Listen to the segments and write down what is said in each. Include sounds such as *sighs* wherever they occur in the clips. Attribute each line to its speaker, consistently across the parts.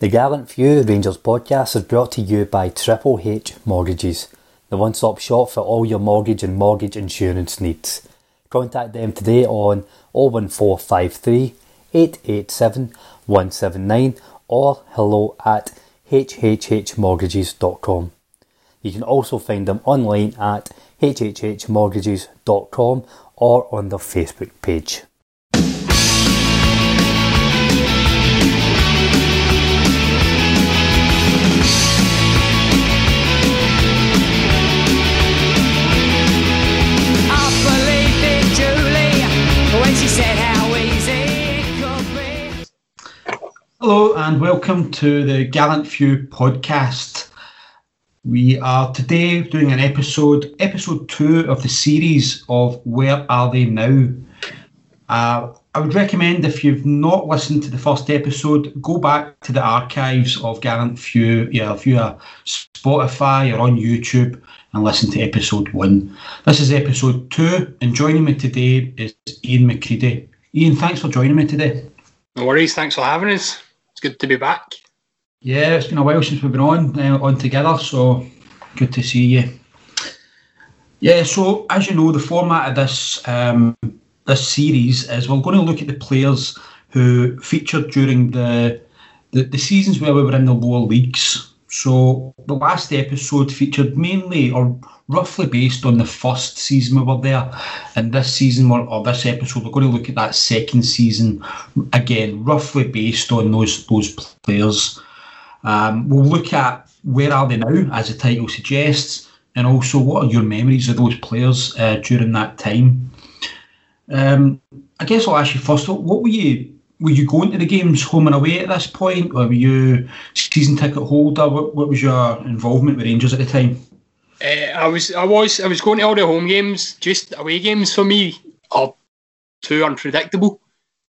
Speaker 1: The Gallant Few Rangers podcast is brought to you by Triple H Mortgages, the one stop shop for all your mortgage and mortgage insurance needs. Contact them today on 01453 887 179 or hello at hhhmortgages.com. You can also find them online at hhhmortgages.com or on their Facebook page.
Speaker 2: Hello and welcome to the Gallant Few podcast. We are today doing an episode, episode two of the series of Where Are They Now? Uh, I would recommend if you've not listened to the first episode, go back to the archives of Gallant Few. Yeah, if you are Spotify or on YouTube and listen to episode one. This is episode two, and joining me today is Iain McCready. Iain, thanks for joining me today.
Speaker 3: No worries, thanks for having us. It's good to be back.
Speaker 2: Yeah, it's been a while since we've been on uh, on together, so good to see you. Yeah, so as you know, the format of this um, this series is we're going to look at the players who featured during the, the the seasons where we were in the lower leagues. So the last episode featured mainly or roughly based on the first season we were there, and this season or this episode we're going to look at that second season again, roughly based on those those players. Um, we'll look at where are they now, as the title suggests, and also what are your memories of those players uh, during that time. Um, I guess I'll ask you first. What were you were you going to the games home and away at this point, or were you season ticket holder? What, what was your involvement with Rangers at the time?
Speaker 3: Uh, I was, I was, I was going to all the home games. Just away games for me are too unpredictable.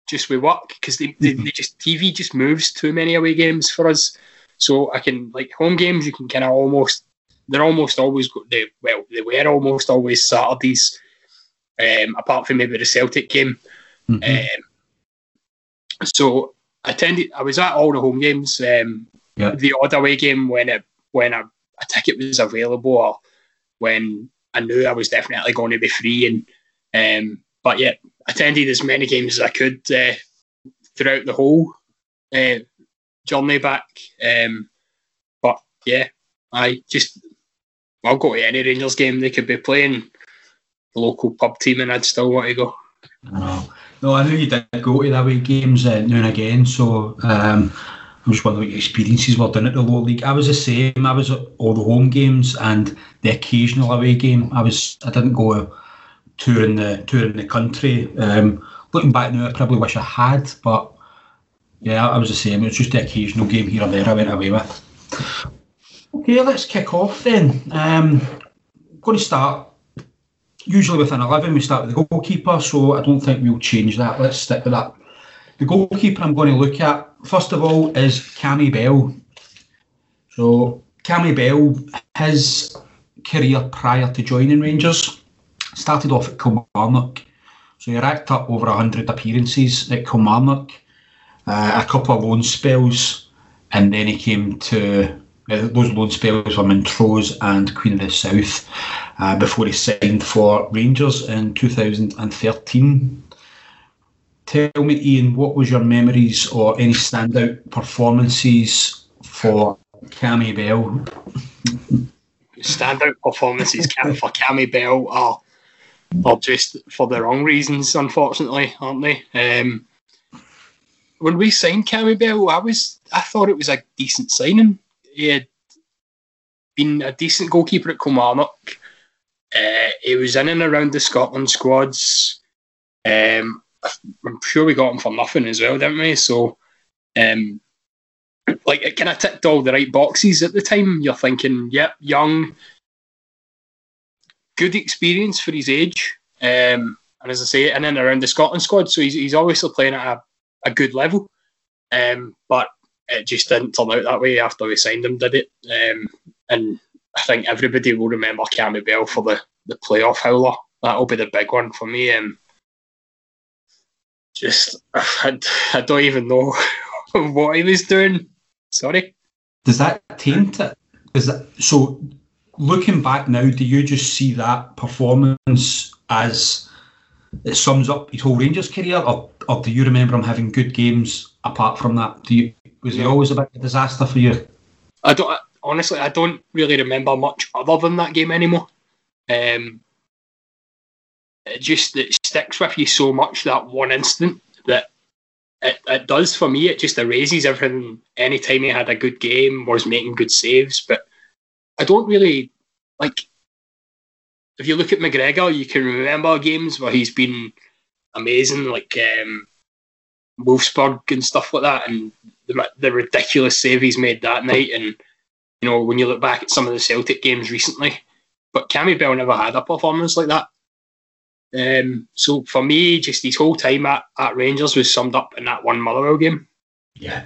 Speaker 3: Just with work because they, they, they, just TV just moves too many away games for us. So I can like home games. You can kind of almost they're almost always they well they were almost always Saturdays. Um, apart from maybe the Celtic game. Mm-hmm. Um, so I attended. I was at all the home games. Um, yeah. The odd away game when it when a, a ticket was available, or when I knew I was definitely going to be free. And um, but yeah, attended as many games as I could uh, throughout the whole uh, journey back. Um, but yeah, I just I'll go to any Rangers game they could be playing the local pub team, and I'd still want to go.
Speaker 2: Oh. No, I know you did go to the away games uh, now and again, so um, I was wondering what your experiences were done at the lower league. I was the same. I was at all the home games and the occasional away game. I was. I didn't go touring the touring the country. Um, looking back now, I probably wish I had, but yeah, I was the same. It was just the occasional game here or there I went away with. Okay, let's kick off then. Um, going to start usually with an 11 we start with the goalkeeper, so I don't think we'll change that. Let's stick with that. The goalkeeper I'm going to look at, first of all, is Cammy Bell. So, Cammy Bell, his career prior to joining Rangers started off at Kilmarnock. So, he racked up over 100 appearances at Kilmarnock, uh, a couple of loan spells, and then he came to uh, those loan spells were Montrose and Queen of the South uh, before he signed for Rangers in 2013. Tell me, Iain, what was your memories or any standout performances for Cammy Bell?
Speaker 3: standout performances *laughs* for Cammy Bell are, are just for the wrong reasons, unfortunately, aren't they? Um, when we signed Cammy Bell, I was I thought it was a decent signing. He had been a decent goalkeeper at Kilmarnock. Uh, he was in and around the Scotland squads. Um, I'm sure we got him for nothing as well, didn't we? So, um, like, it kind of ticked all the right boxes at the time. You're thinking, yep, young, good experience for his age. Um, and as I say, in and around the Scotland squad. So he's, he's obviously playing at a, a good level. Um, but it just didn't turn out that way after we signed him, did it? Um, and I think everybody will remember Cammy Bell for the, the playoff howler. That'll be the big one for me. Um, just, I, I don't even know *laughs* what he was doing. Sorry.
Speaker 2: Does that taint it? Is that so? Looking back now, do you just see that performance as it sums up his whole Rangers career, or, or do you remember him having good games apart from that? Do you was he always a bit of a disaster for you?
Speaker 3: I don't honestly. I don't really remember much other than that game anymore. Um, it just it sticks with you so much that one instant that it, it does for me. It just erases everything. Anytime he had a good game, was making good saves, but I don't really like. If you look at McGregor, you can remember games where he's been amazing, like um, Wolfsburg and stuff like that, and the, the ridiculous save he's made that night. And you know, when you look back at some of the Celtic games recently, but Cammy Bell never had a performance like that. Um, so for me, just his whole time at, at Rangers was summed up in that one Motherwell game.
Speaker 2: Yeah.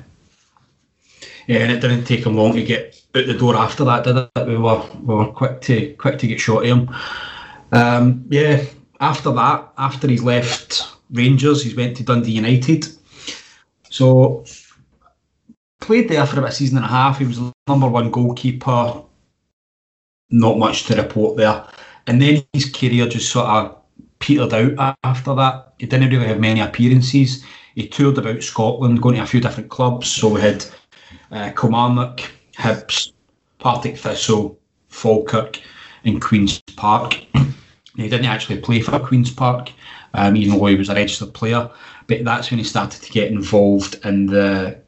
Speaker 2: Yeah, and it didn't take him long to get out the door after that, did it? We were we were quick to quick to get short of him. Um, yeah, after that, after he's left Rangers, he's went to Dundee United. So played there for about a season and a half. He was number one goalkeeper. Not much to report there. And then his career just sort of petered out after that. He didn't really have many appearances. He toured about Scotland, going to a few different clubs. So we had uh, Kilmarnock, Hibs, Partick Thistle, Falkirk, and Queen's Park. *clears throat* he didn't actually play for Queen's Park, um, even though he was a registered player. But that's when he started to get involved in the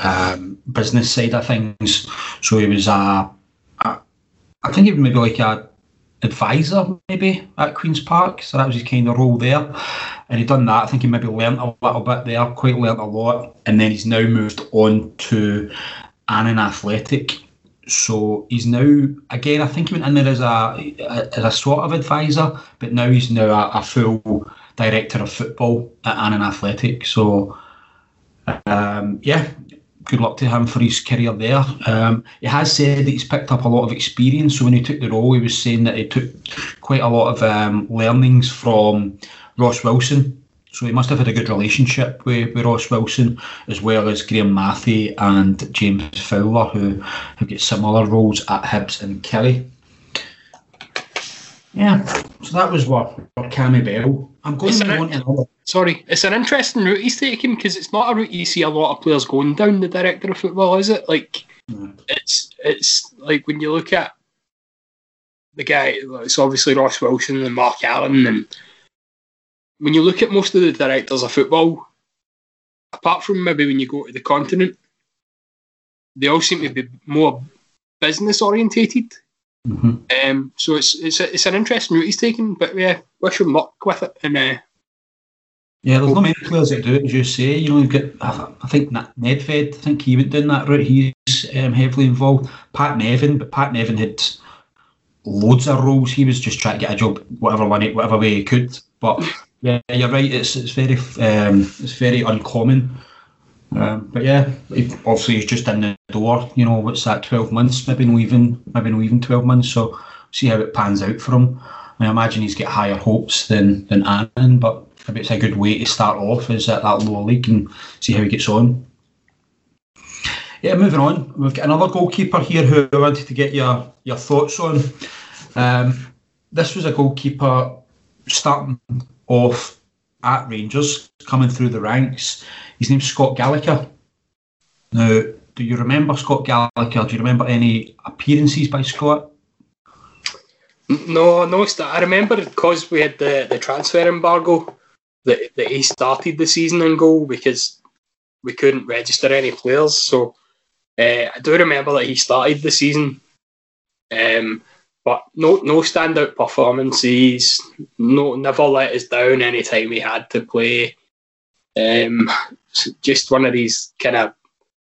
Speaker 2: um, business side of things. So he was a, a I think he was maybe like a advisor maybe at Queen's Park. So that was his kind of role there. And he'd done that. I think he maybe learnt a little bit there, quite learnt a lot. And then he's now moved on to Annan Athletic. So he's now again. I think he went in there as a as a sort of advisor, but now he's now a, a full director of football at Annan Athletic. So um, yeah, good luck to him for his career there. Um, he has said that he's picked up a lot of experience. So when he took the role, he was saying that he took quite a lot of um, learnings from Ross Wilson. So he must have had a good relationship with, with Ross Wilson, as well as Graeme Mathie and James Fowler, who who get similar roles at Hibs and Killie. Yeah, so that was what, what Cammy Bell. I'm going to on to another
Speaker 3: sorry, it's an interesting route he's taking because it's not a route you see a lot of players going down. The director of football, is it? Like, it's it's like when you look at the guy. It's obviously Ross Wilson and Mark Allen, and when you look at most of the directors of football, apart from maybe when you go to the continent, they all seem to be more business orientated. Mm-hmm. Um, so it's it's a, it's an interesting route he's taking, but yeah, wish him luck with it, and uh,
Speaker 2: yeah, there's not many players that do it, as you say. You know, you've got, I think Nedved, I think he went down that route. He's um, heavily involved. Pat Nevin, but Pat Nevin had loads of roles. He was just trying to get a job, whatever way, whatever way he could. But yeah, you're right. It's it's very um, it's very uncommon. Um, but yeah, obviously he's just in the door. You know, what's that? Twelve months, maybe not even, maybe not even twelve months. So see how it pans out for him. I imagine he's got higher hopes than than Annan, but maybe it's a good way to start off is at that lower league and see how he gets on. Yeah, moving on, we've got another goalkeeper here who I wanted to get your your thoughts on. Um, this was a goalkeeper starting off at Rangers, coming through the ranks. His name's Scott Gallagher. Now, do you remember Scott Gallagher? Do you remember any appearances by Scott?
Speaker 3: No, no. I remember because we had the, the transfer embargo that, that he started the season in goal because we couldn't register any players. So uh, I do remember that he started the season, um, but no no standout performances. No, never let us down any time he had to play. Um, just one of these kind of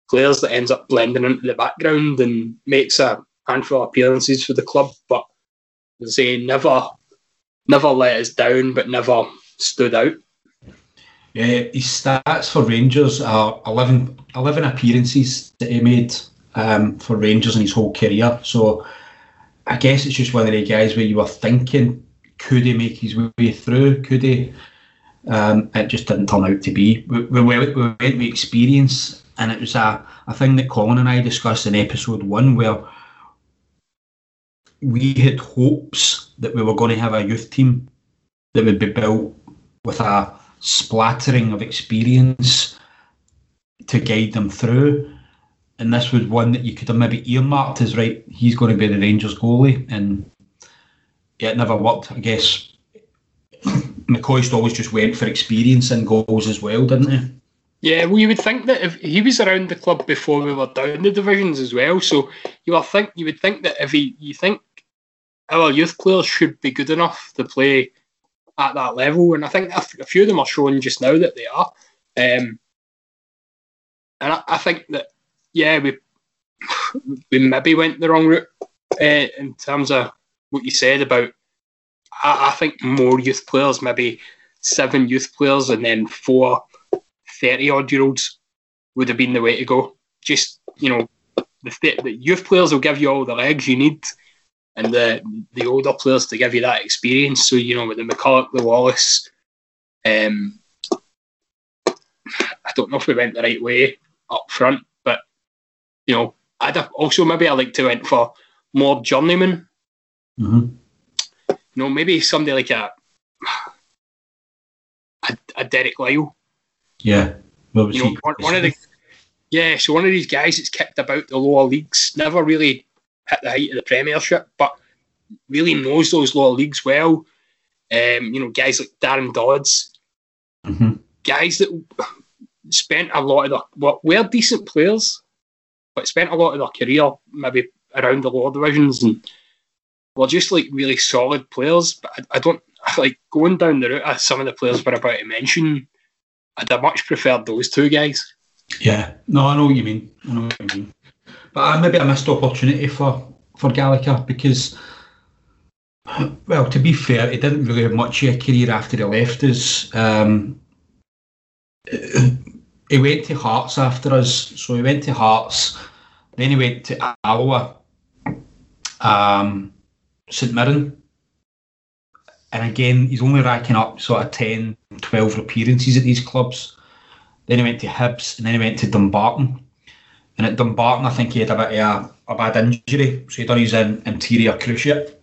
Speaker 3: players that ends up blending into the background and makes a handful of appearances for the club, but say never never let us down, but never stood out.
Speaker 2: Yeah, his stats for Rangers are 11, 11 appearances that he made um, for Rangers in his whole career. So I guess it's just one of the guys where you were thinking, could he make his way through? Could he? Um, it just didn't turn out to be. We, we, we went with experience and it was a, a thing that Colin and I discussed in episode one where we had hopes that we were going to have a youth team that would be built with a splattering of experience to guide them through. And this was one that you could have maybe earmarked as right, he's going to be the Rangers goalie. And yeah, it never worked. I guess McCoist always just went for experience and goals as well, didn't he?
Speaker 3: Yeah, well, you would think that if he was around the club before we were down the divisions as well, so you would think you would think that if he, you think our youth players should be good enough to play at that level, and I think a few of them are showing just now that they are. Um, and I, I, think that yeah, we we maybe went the wrong route uh, in terms of what you said about. I, I think more youth players, maybe seven youth players, and then four 30 odd year olds would have been the way to go. Just, you know, the, the youth players will give you all the legs you need, and the the older players to give you that experience. So, you know, with the McCulloch, the Wallace, um, I don't know if we went the right way up front, you know, I'd also maybe I like to went for more journeymen.
Speaker 2: Mm-hmm.
Speaker 3: You know, maybe somebody like a, a, a Derek Lyle
Speaker 2: yeah.
Speaker 3: you know, one, one, of the yeah, so one of these guys that's kicked about the lower leagues, never really hit the height of the Premiership, but really knows those lower leagues well. Um, you know, guys like Darren Dodds,
Speaker 2: mm-hmm.
Speaker 3: guys that spent a lot of their well, were decent players, but spent a lot of their career maybe around the lower divisions and were just like really solid players. But I, I don't *laughs* like going down the route of some of the players we're about to mention I'd have much preferred those two guys.
Speaker 2: Yeah, no, I know what you mean. I know what you mean. But uh, maybe a missed opportunity for for Gallagher because, *sighs* well, to be fair, he didn't really have much of a career after he left us. Um, he went to Hearts after us, so he went to Hearts. Then he went to Alloa, um, St Mirren, and again, he's only racking up sort of 10, 12 appearances at these clubs. Then he went to Hibs and then he went to Dumbarton. And at Dumbarton, I think he had a bit of a, a bad injury. So he done his anterior cruciate.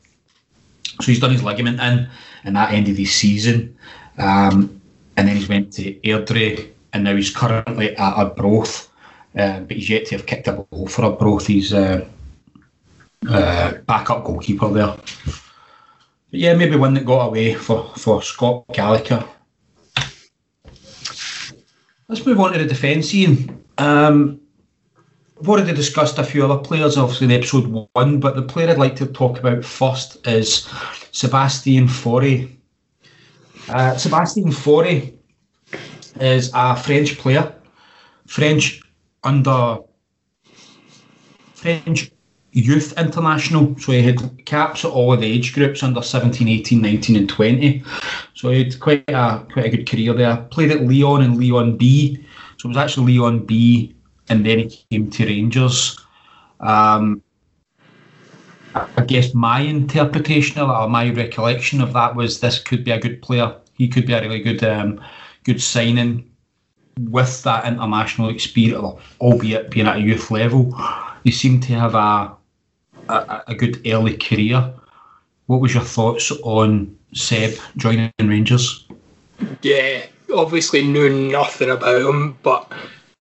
Speaker 2: So he's done his ligament in, and that ended his season. Um, and then he's went to Airdrie, and now he's currently at Arbroath. Uh, but he's yet to have kicked a goal for Arbroath. He's uh, uh, backup goalkeeper there. But yeah, maybe one that got away for, for Scott Gallagher. Let's move on to the defence, Iain. Um, we've already discussed a few other players, obviously, in episode one, but the player I'd like to talk about first is Sebastian Faure. Uh, Sebastian Faure is a French player, French under French youth international. So he had caps at all of the age groups under 17, 18, 19, and 20. So he had quite a quite a good career there. Played at Lyon and Lyon B. So it was actually Lyon B, and then he came to Rangers. Um, I guess my interpretation or my recollection of that was this could be a good player. He could be a really good, um, good signing with that international experience, albeit being at a youth level. You seem to have a a, a good early career. What was your thoughts on Seb joining Rangers?
Speaker 3: Yeah, obviously knew nothing about him, but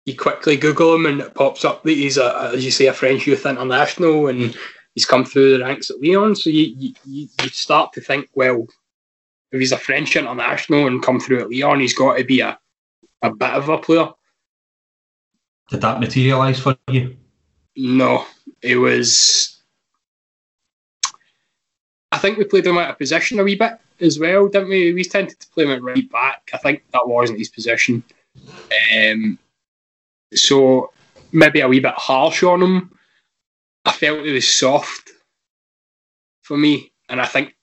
Speaker 3: you quickly Google him and it pops up that he's a, as you say, a French youth international and he's come through the ranks at Lyon. So you, you, you start to think, well, if he's a French international and come through at Lyon, he's got to be a, a bit of a player.
Speaker 2: Did that materialise for you?
Speaker 3: No, it was I think we played him out of position a wee bit as well, didn't we? We tended to play him at right back. I think that wasn't his position. Um, so maybe a wee bit harsh on him. I felt it was soft for me, and I think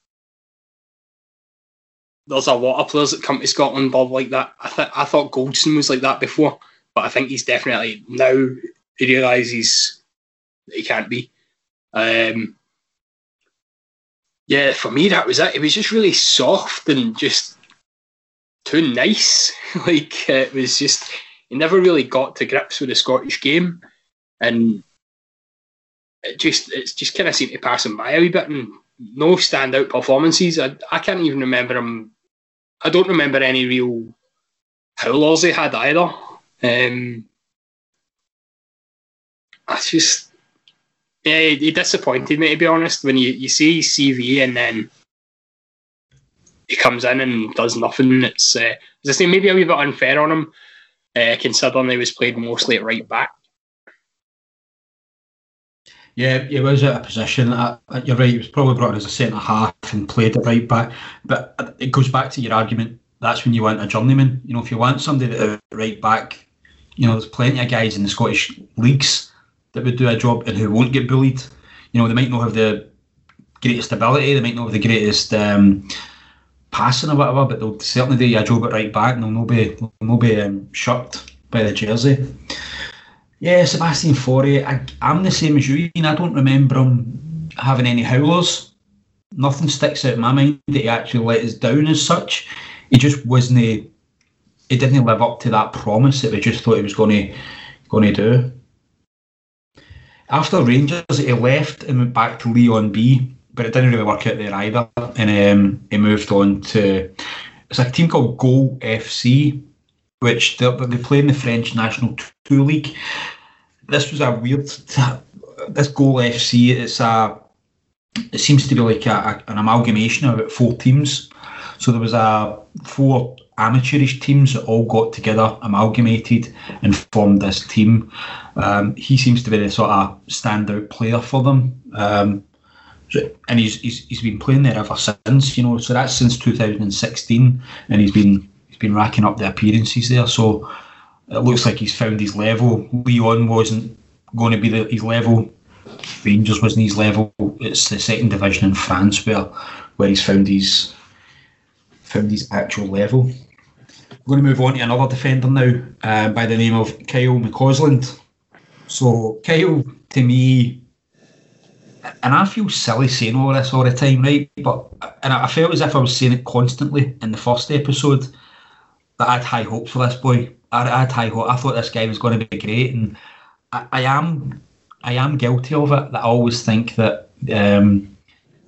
Speaker 3: there's a lot of players that come to Scotland Bob like that. I th- I thought Goldson was like that before, but I think he's definitely now he realises that he can't be. Um, yeah, for me that was it. It was just really soft and just too nice. *laughs* like it was just he never really got to grips with the Scottish game, and it just it's just kind of seemed to pass him by a wee bit, and no standout performances. I, I can't even remember him. I don't remember any real howlers he had either. Um, I just yeah, he, disappointed me to be honest. When you, you see CV and then he comes in and does nothing, it's uh, I say maybe a wee bit unfair on him, uh, considering he was played mostly at right back.
Speaker 2: Yeah, he was at a position. You're right. He was probably brought in as a centre half and played at right back. But it goes back to your argument. That's when you want a journeyman. You know, if you want somebody at right back, you know, there's plenty of guys in the Scottish leagues that would do a job and who won't get bullied. You know, they might not have the greatest ability. They might not have the greatest um, passing or whatever, but they'll certainly do a job at right back, and they'll not be they'll not be um, shirked by the jersey. Yeah, Sebastian Faure, I, am the same as you. I don't remember him having any howlers. Nothing sticks out in my mind that he actually let us down as such. He just wasn't. He didn't live up to that promise that we just thought he was going to going to do. After Rangers, he left and went back to Lyon B, but it didn't really work out there either. And um, he moved on to it's a team called Goal FC, which they, play in the French National Two League. This was a weird. This Goal FC, it's a. It seems to be like a, a, an amalgamation of about four teams. So there was a four amateurish teams that all got together, amalgamated, and formed this team. Um, he seems to be the sort of standout player for them. Um, and he's, he's he's been playing there ever since, you know. So that's since 2016, and he's been been racking up the appearances there. So it looks like he's found his level. Lyon wasn't going to be the, his level. Rangers wasn't his level. It's the second division in France where where he's found his found his actual level. I'm going to move on to another defender now uh, by the name of Kyle McCausland. So Kyle, to me, and I feel silly saying all this all the time, right? But and I felt as if I was saying it constantly in the first episode I had high hopes for this boy. I, I had high hope. I thought this guy was going to be great, and I, I am, I am guilty of it. That I always think that um,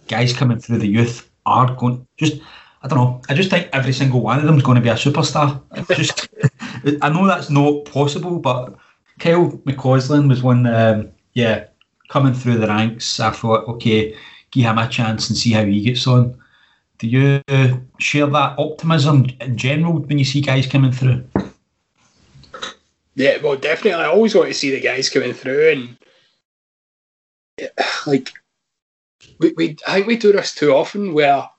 Speaker 2: guys coming through the youth are going just. I don't know. I just think every single one of them is going to be a superstar. just, *laughs* I know that's not possible, but Kyle McCausland was one. Um, yeah, coming through the ranks. I thought, okay, give him a chance and see how he gets on. Do you share that optimism in general when you see guys coming through?
Speaker 3: Yeah, well, definitely. I always want to see the guys coming through, and *sighs* like we, we I think we do this too often, where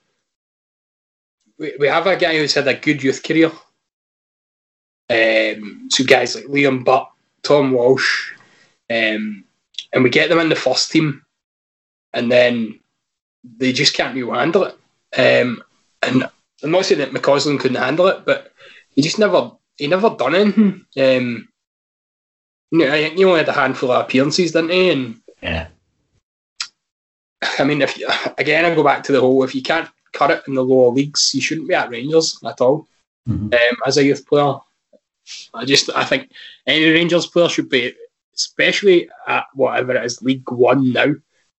Speaker 3: we, we have a guy who's had a good youth career. Um, so guys like Liam Burt, Tom Walsh, um, and we get them in the first team, and then they just can't really handle it. Um, and I'm not saying that McCausland couldn't handle it, but he just never he never done anything. Um, you know, he only had a handful of appearances, didn't he? And
Speaker 2: yeah,
Speaker 3: I mean, if you, again, I go back to the whole: if you can't cut it in the lower leagues, you shouldn't be at Rangers at all. Mm-hmm. Um, as a youth player, I just I think any Rangers player should be, especially at whatever it is, League One now,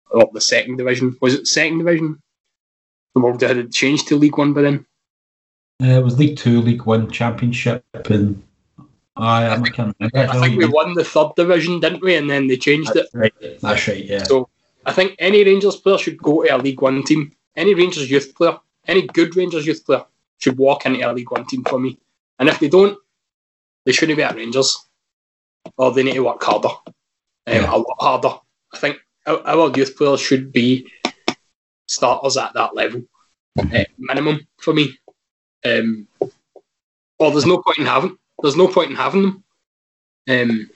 Speaker 3: or the second division. Was it second division? Or had it changed to League One by then?
Speaker 2: Uh, it was League Two, League One Championship, and I, I,
Speaker 3: think, I think we won the third division, didn't we? And then they changed
Speaker 2: That's
Speaker 3: it.
Speaker 2: Right. That's right. Yeah.
Speaker 3: So I think any Rangers player should go to a League One team. Any Rangers youth player, any good Rangers youth player should walk into a League One team for me. And if they don't, they shouldn't be at Rangers, or they need to work harder, um, yeah. a lot harder. I think our, our youth players should be starters at that level, uh, minimum for me. Um, well, there's no point in having. There's no point in having them. Um,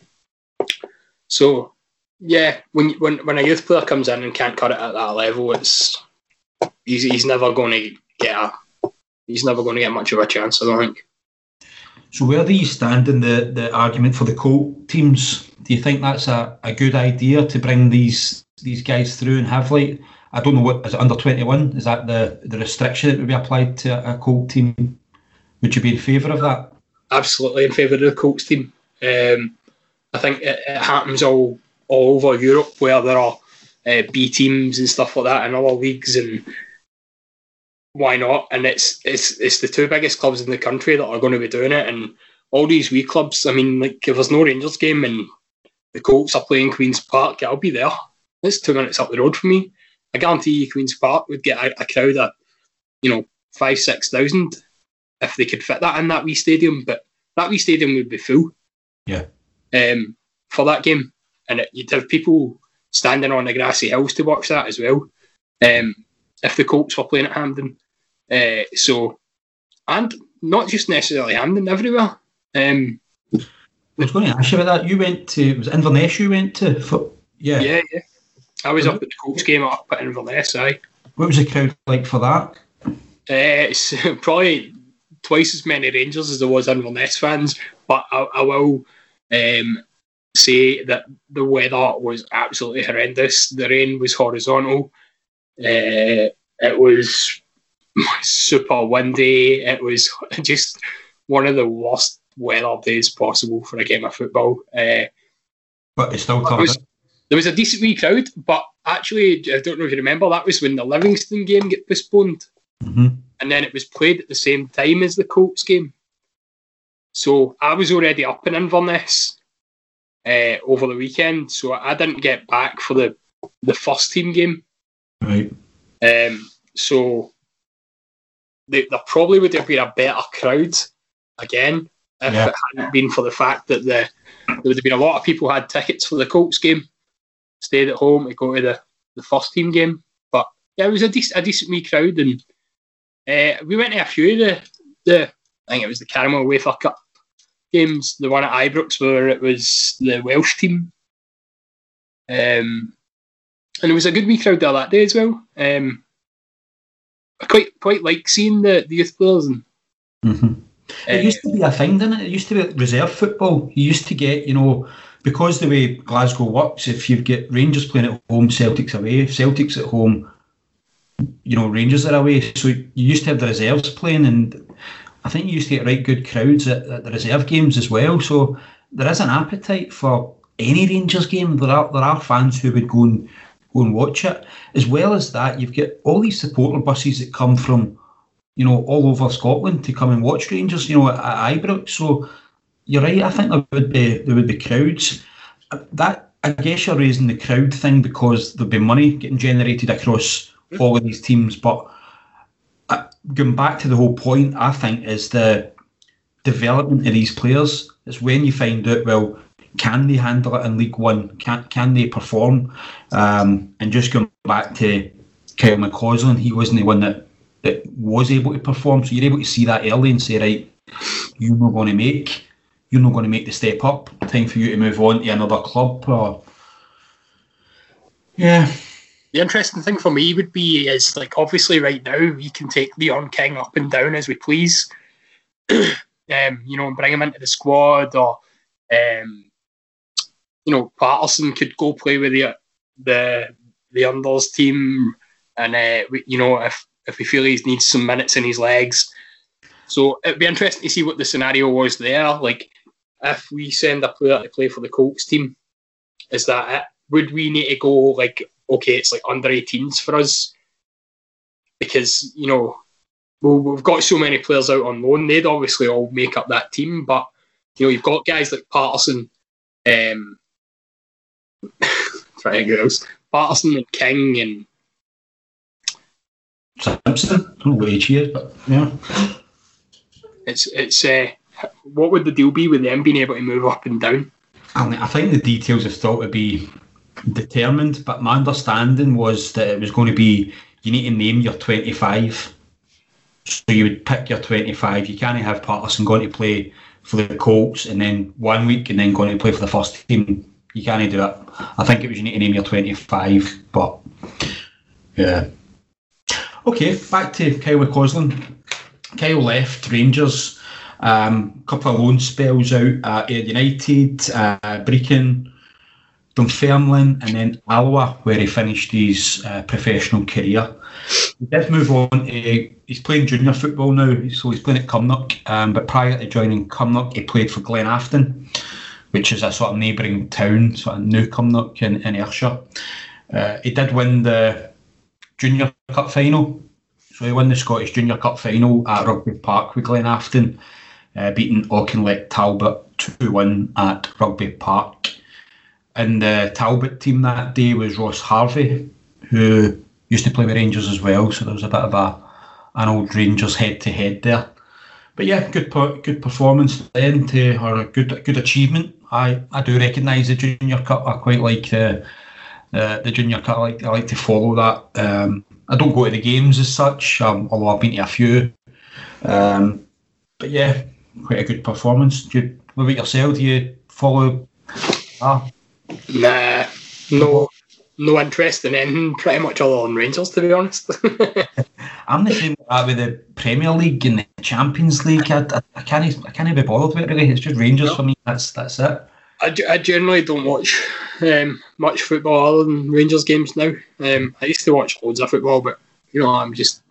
Speaker 3: so yeah, when when when a youth player comes in and can't cut it at that level, it's he's he's never going to get a he's never going to get much of a chance. I don't think.
Speaker 2: So where do you stand in the, the argument for the Colt teams? Do you think that's a, a good idea to bring these these guys through and have like I don't know what is it under twenty one? Is that the the restriction that would be applied to a Colt team? Would you be in favour of that?
Speaker 3: Absolutely in favour of the Colts team. Um, I think it, it, happens all all over Europe where there are uh, B teams and stuff like that in other leagues, and why not? And it's it's it's the two biggest clubs in the country that are going to be doing it, and all these wee clubs. I mean, like if there's no Rangers game and the Colts are playing Queens Park, I'll be there. It's two minutes up the road for me. I guarantee you, Queens Park would get a, a crowd at you know five six thousand if they could fit that in that wee stadium. But that wee stadium would be full.
Speaker 2: Yeah.
Speaker 3: Um, for that game, and it, you'd have people standing on the grassy hills to watch that as well. Um, if the Colts were playing at Hampden. uh, so and not just necessarily Hampden, everywhere. Um,
Speaker 2: I was going to ask you about that. You went to was it Inverness? You went to for, yeah,
Speaker 3: yeah, yeah. I was up at the Colts game up at Inverness. Aye.
Speaker 2: What was the crowd like for that?
Speaker 3: Uh, it's *laughs* probably twice as many Rangers as there was Inverness fans, but I, I will um, say that the weather was absolutely horrendous. The rain was horizontal. Uh, it was *laughs* super windy. It was *laughs* just one of the worst weather days possible for a game of football. Uh,
Speaker 2: but it's still turned was,
Speaker 3: There was a decent wee crowd, but actually, I don't know if you remember, that was when the Livingston game get postponed.
Speaker 2: Mm-hmm.
Speaker 3: And then it was played at the same time as the Colts game. So I was already up in Inverness uh, over the weekend, so I didn't get back for the the first team game.
Speaker 2: Right.
Speaker 3: Um, so there, there probably would have been a better crowd again if yeah. it hadn't been for the fact that the there would have been a lot of people had tickets for the Colts game, stayed at home to go to the, the first team game. But yeah, it was a, dec- a decent wee crowd, and uh, we went to a few of the, the I think it was the Caramel Wafer Cup games. The one at Ibrox where it was the Welsh team. Um, and it was a good wee crowd there that day as well. Um, I quite quite like seeing the, the youth players and.
Speaker 2: Mm-hmm. It used to be a thing, didn't it? It used to be reserve football. You used to get, you know, because the way Glasgow works, if you get Rangers playing at home, Celtics away, Celtics at home, you know, Rangers are away. So you used to have the reserves playing, and I think you used to get right good crowds at, at the reserve games as well. So there is an appetite for any Rangers game. There are there are fans who would go and go and watch it. As well as that, you've got all these supporter buses that come from, you know, all over Scotland to come and watch Rangers. You know, at, at Ibrox. So you're right. I think there would be there would be crowds. That I guess you're raising the crowd thing because there'd be money getting generated across all of these teams, but going back to the whole point, I think is the development of these players. It's when you find out, well, can they handle it in League One? Can can they perform? Um, and just going back to Kyle McCausland, he wasn't the one that, that was able to perform. So you're able to see that early and say, right, you're not going to make, you're not going to make the step up. Time for you to move on to another club. Or, yeah,
Speaker 3: the interesting thing for me would be is like obviously right now we can take Leon King up and down as we please, *clears throat* um, you know, and bring him into the squad, or um, you know, Patterson could go play with the the the unders team, and uh, we, you know, if if we feel he needs some minutes in his legs, so it'd be interesting to see what the scenario was there. Like, if we send a player to play for the Colts team, is that it? Would we need to go like okay, it's like under 18s for us because you know we've got so many players out on loan. They'd obviously all make up that team, but you know you've got guys like Patterson, um, *laughs* triangles, Patterson and King and
Speaker 2: Simpson. I don't know what age he is, but yeah.
Speaker 3: It's it's uh, what would the deal be with them being able to move up and down?
Speaker 2: I think the details have thought to be determined, but my understanding was that it was going to be you need to name your 25. So you would pick your 25. You can't have Patterson going to play for the Colts and then one week and then going to play for the first team. You can't do it. I think it was you need to name your 25, but yeah. Okay, back to Kyle McCausland. Kyle left Rangers. A um, couple of loan spells out at United, uh, Brechin, Dunfermline, and then Alloa, where he finished his uh, professional career. He did move on. To, he's playing junior football now, so he's playing at Cumnock. Um, but prior to joining Cumnock, he played for Glenafton. which is a sort of neighbouring town, sort of New Cumnock in, in Ayrshire. Uh, he did win the Junior Cup final. So he won the Scottish Junior Cup final at Rugby Park with Glenafton, uh, beating Auchinleck Talbot 2 1 at Rugby Park. And the Talbot team that day was Ross Harvey, who used to play with Rangers as well. So there was a bit of a an old Rangers head to head there. But yeah, good good performance then to or a good good achievement. I, I do recognise the Junior Cup. I quite like the the Junior Cup. I like I like to follow that. Um, I don't go to the games as such, um, although I've been to a few. Um, but yeah, quite a good performance. Do you, what about yourself? Do you follow?
Speaker 3: Ah? Nah, no, no interest in anything *laughs* pretty much all on Rangers, to be honest. *laughs*
Speaker 2: I'm the same with the Premier League and the Champions League. I, I, I, can't, I can't be bothered with it really. It's just Rangers no. for me. That's that's it.
Speaker 3: I, I generally don't watch um, much football other than Rangers games now. Um, I used to watch loads of football, but you know, I'm just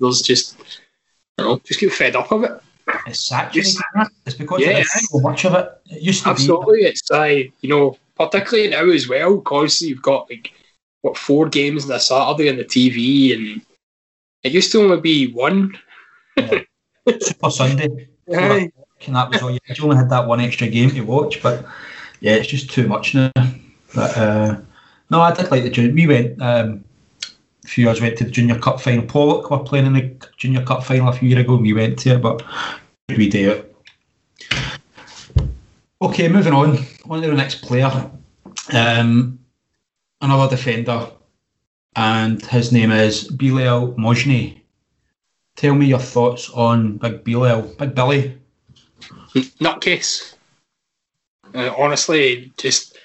Speaker 3: there's just you know, just get fed up of it.
Speaker 2: It's saturated. it's because yeah, there's so much of it. It used to
Speaker 3: absolutely. Be. It's uh, you know, particularly now as well, because you've got like what four games on a Saturday on the TV, and it used to only be one.
Speaker 2: Yeah. Super Sunday. *laughs* Yeah and that was all you, you only had that one extra game to watch. But yeah, it's just too much now. But uh, no, I did like the junior. We went um, a few years went to the Junior Cup final. Pollok were playing in the Junior Cup final a few years ago, and we went to it. But we do it. Okay, moving on. On to the next player. Um, another defender, and his name is Bilel Mohsni. Tell me your thoughts on Big Bilel, Big Billy
Speaker 3: nutcase. Uh, honestly, just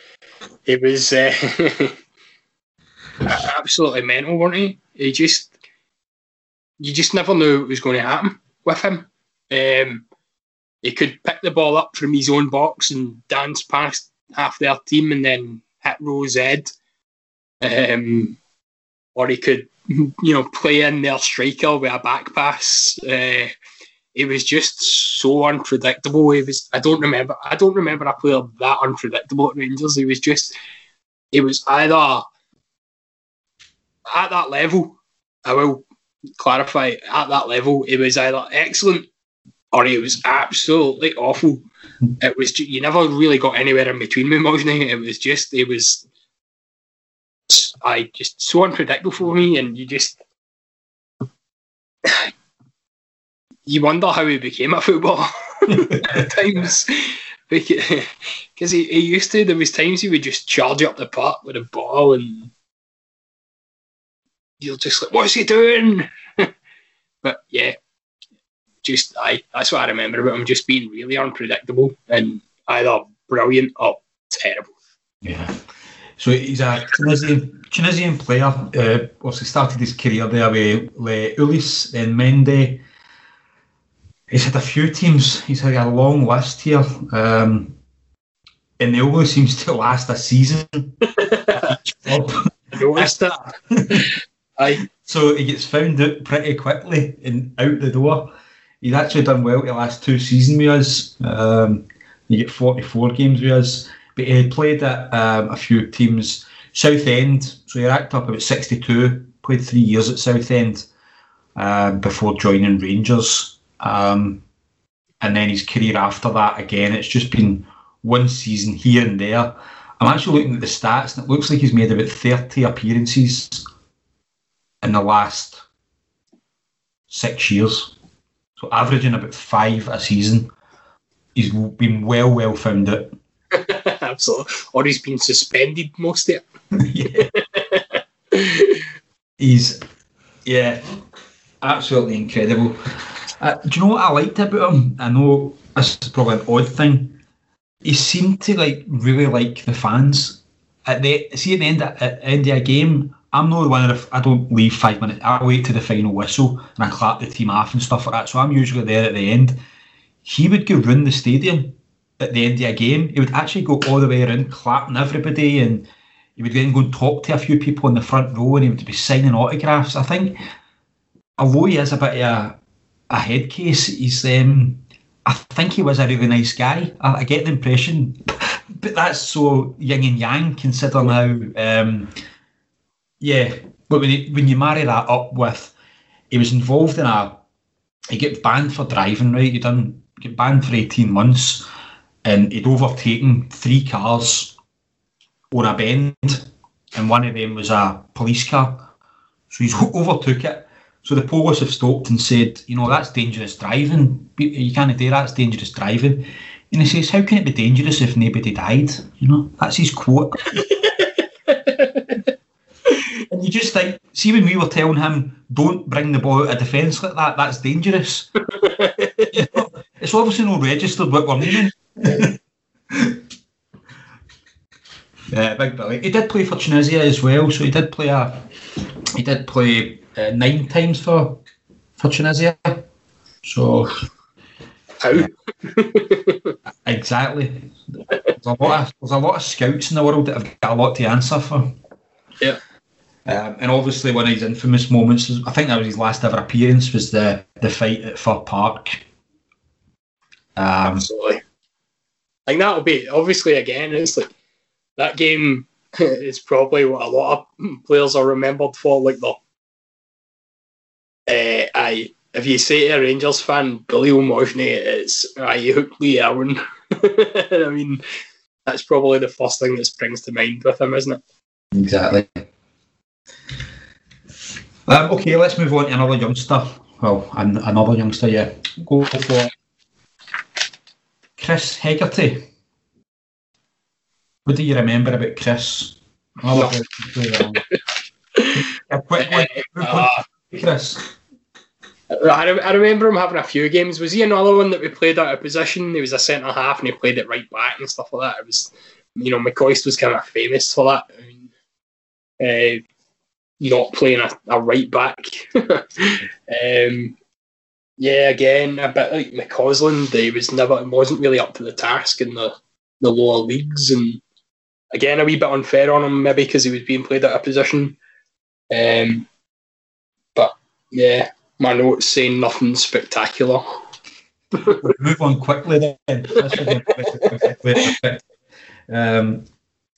Speaker 3: it was uh, *laughs* absolutely mental, weren't he? He just you just never knew what was going to happen with him. Um, he could pick the ball up from his own box and dance past half their team and then hit Rose Ed. Um, or he could, *laughs* you know, play in their striker with a back pass. Uh, it was just so unpredictable. It was I don't remember I don't remember a player that unpredictable at Rangers. It was just it was either at that level, I will clarify, at that level, it was either excellent or it was absolutely awful. Hmm. It was you never really got anywhere in between with Mohsni. It was just it was I just so unpredictable for me, and you just you wonder how he became a footballer *laughs* at times. Because *laughs* he, he used to, there was times he would just charge up the park with a ball and you're just like, what's he doing? *laughs* but yeah, just I that's what I remember about him just being really unpredictable and either brilliant or terrible.
Speaker 2: Yeah. So he's a Tunisian, Tunisian player. Uh, obviously started his career there with Le Ulis, then Mende, he's had a few teams. He's had a long list here, um, and they always *laughs* seems to last a season. *laughs*
Speaker 3: Noticed that. Aye.
Speaker 2: So he gets found out pretty quickly and out the door. He's actually done well the last two seasons with us. Um, he get 44 games with us, but he played at um, a few teams. Southend, so he racked up about 62, played three years at Southend uh, before joining Rangers. Um, and then his career after that, again, it's just been one season here and there. I'm actually looking at the stats, and it looks like he's made about 30 appearances in the last six years. So averaging about five a season. He's been well, well found it. *laughs*
Speaker 3: Absolutely. Or he's been suspended most of
Speaker 2: it. yeah. *laughs* *laughs* he's, yeah, absolutely incredible. Uh, do you know what I liked about him? I know this is probably an odd thing. He seemed to like really like the fans. At the see at the end at the end of a game, I'm not one if I don't leave five minutes. I wait to the final whistle and I clap the team off and stuff like that. So I'm usually there at the end. He would go round the stadium at the end of a game. He would actually go all the way around clapping everybody and he would then go and talk to a few people in the front row and he would be signing autographs. I think although he is a bit of a, a head case. He's um, I think he was a really nice guy. I, I get the impression, *laughs* but that's so yin and yang. Consider now, um, yeah. But when you, when you marry that up with, he was involved in a, he get banned for driving, right? He done get banned for eighteen months, and he'd overtaken three cars on a bend, and one of them was a police car. So he's *laughs* overtook it so the police have stopped and said, you know, that's dangerous driving. You can't do that, it's dangerous driving. And he says, how can it be dangerous if nobody died? You know, that's his quote. *laughs* you just think, see, when we were telling him, don't bring the ball out of defence like that, that's dangerous. you *laughs* know, it's obviously not registered what we're meaning. *laughs* yeah, big Billy. He did play for Tunisia as well, so he did play a, he did play uh, nine times for for Tunisia. So
Speaker 3: how *laughs*
Speaker 2: exactly? There's a lot of there's a lot of scouts in the world that have got a lot to answer for.
Speaker 3: Yeah.
Speaker 2: Um, and obviously, one of his infamous moments, I think that was his last ever appearance, was the the fight at Fir Park.
Speaker 3: Um, Absolutely. I think that'll be obviously again. It's like that game *laughs* is probably what a lot of players are remembered for, like the uh, aye, if you say to a Rangers fan, Bilel Mohsni, it's I hooked Lee Erwin. *laughs* I mean, that's probably the first thing that springs to mind with him, isn't it?
Speaker 2: Exactly. Um, okay, let's move on to another youngster. Well, an- another youngster, yeah. Go for Chris Hegarty. What do you remember about Chris? Oh, *laughs* Chris.
Speaker 3: I, I remember him having a few games. Was he another one that we played out of position? He was a centre half and he played it right back and stuff like that. It was, you know, McCoist was kind of famous for that. I mean, uh, not playing a, a right back. *laughs* um, yeah, again, a bit like McCausland, he was never wasn't really up to the task in the, the lower leagues, and again, a wee bit unfair on him maybe because he was being played out of position. Um, but yeah, my notes saying nothing spectacular.
Speaker 2: we'll move on quickly then. *laughs* um,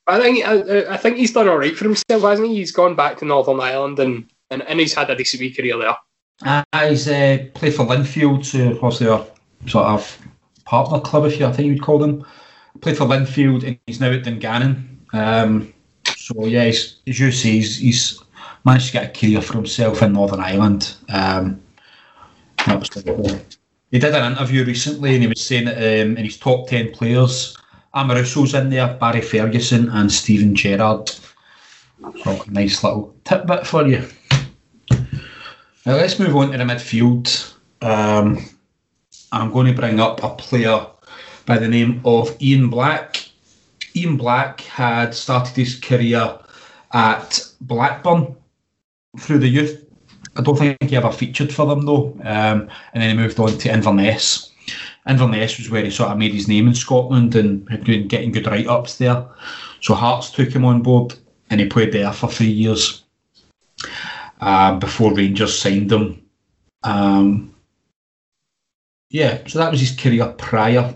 Speaker 3: I think I, I, think he's done all right for himself, hasn't he? He's gone back to Northern Ireland and, and, and he's had a decent wee career there.
Speaker 2: Uh, he's uh, played for Linfield, so what's their sort of partner club, if you I think you'd call them. Played for Linfield and he's now at Dungannon. Um, so yeah, as you say, he's, he's managed to get a career for himself in Northern Ireland. Um, he did an interview recently and he was saying that um, in his top 10 players, Amoruso's in there, Barry Ferguson and Steven Gerrard. So, nice little tidbit for you. Now, let's move on to the midfield. Um, I'm going to bring up a player by the name of Ian Black. Ian Black had started his career at Blackburn through the youth. I don't think he ever featured for them though. Um, and then he moved on to Inverness. Inverness was where he sort of made his name in Scotland and had been getting good write ups there. So Hearts took him on board and he played there for three years uh, before Rangers signed him. Um, yeah, so that was his career prior.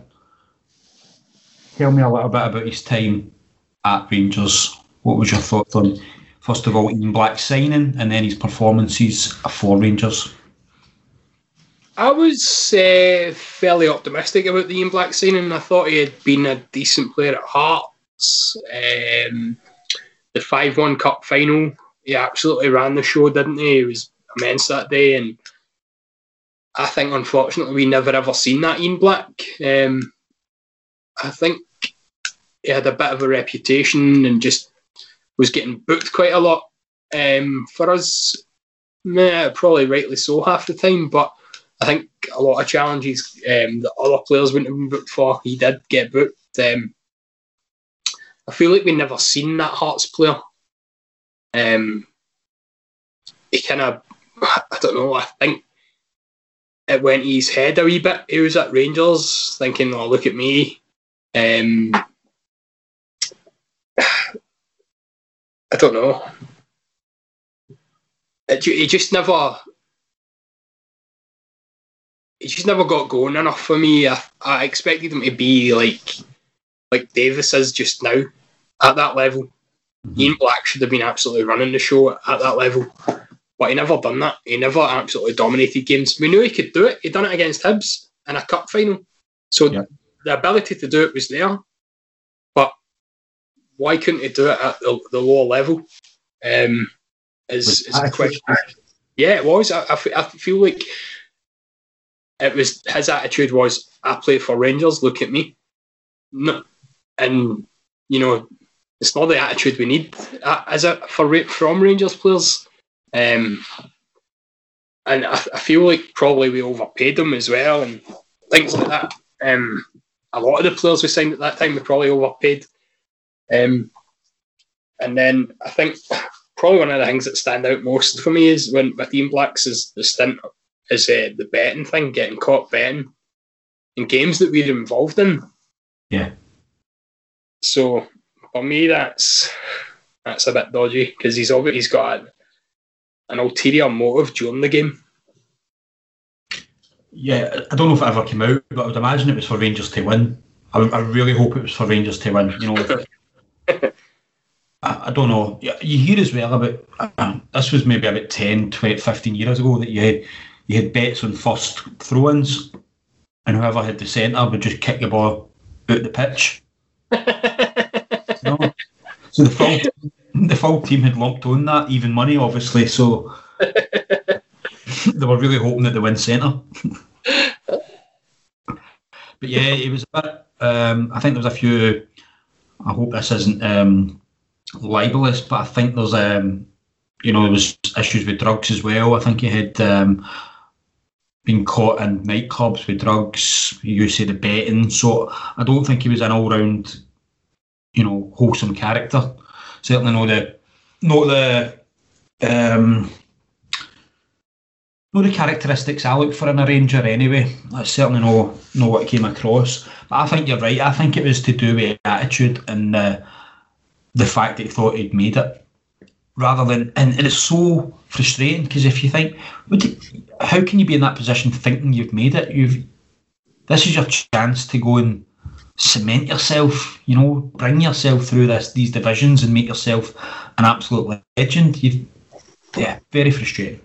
Speaker 2: Tell me a little bit about his time at Rangers. What was your thoughts on First of all, Ian Black signing, and then his performances for Rangers.
Speaker 3: I was uh, fairly optimistic about the Ian Black signing. And I thought he had been a decent player at Hearts. Um, the 5 1 Cup final, he absolutely ran the show, didn't he? He was immense that day. And I think, unfortunately, we never ever seen that Ian Black. Um, I think he had a bit of a reputation and just was getting booked quite a lot um, for us. Yeah, probably rightly so half the time, but I think a lot of challenges um, that other players wouldn't have been booked for, he did get booked. Um, I feel like we never seen that Hearts player. Um, he kind of, I don't know, I think it went his head a wee bit. He was at Rangers thinking, oh, look at me. Um, *sighs* I don't know. It, it just never. He just never got going enough for me. I, I expected him to be like like Davis is just now at that level. Mm-hmm. Ian Black should have been absolutely running the show at that level, but he never done that. He never absolutely dominated games. We knew he could do it. He'd done it against Hibs in a cup final, so yeah. the ability to do it was there. But why couldn't he do it at the, the lower level? Um, is, is the question. Yeah, it was. I, I, feel like it was his attitude was I play for Rangers. Look at me. No, and you know it's not the attitude we need uh, as a for from Rangers players. Um, and I, I, feel like probably we overpaid them as well and things like that. Um, a lot of the players we signed at that time we probably overpaid. Um, and then I think probably one of the things that stand out most for me is when Ian Blacks is the stint is uh, the betting thing, getting caught betting in games that we're involved in.
Speaker 2: Yeah.
Speaker 3: So for me, that's that's a bit dodgy because he's obviously he's got an ulterior motive during the game.
Speaker 2: Yeah, I don't know if it ever came out, but I would imagine it was for Rangers to win. I, I really hope it was for Rangers to win. You know, *laughs* I, I, don't know. You hear as well about uh, this was maybe about 10, 20, 15 years ago that you had you had bets on first throw-ins, and whoever had the centre would just kick the ball out the pitch. *laughs* So the full the full team had lumped on that even money, obviously. So *laughs* they were really hoping that they win centre. but yeah, it was a bit. Um, I think there was a few. I hope this isn't um, libelous, but I think there's um, you know there was issues with drugs as well. I think he had um, been caught in nightclubs with drugs. you to the betting, so I don't think he was an all round you know, wholesome character. Certainly not the not the um not the characteristics I look for in a ranger anyway. That's certainly no no what came across. But I think you're right. I think it was to do with attitude and uh, the fact that he thought he'd made it, rather than and, and it's so frustrating because if you think, how can you be in that position thinking you've made it? You've this is your chance to go and cement yourself, you know, bring yourself through this these divisions and make yourself an absolute legend. You, yeah, very frustrating.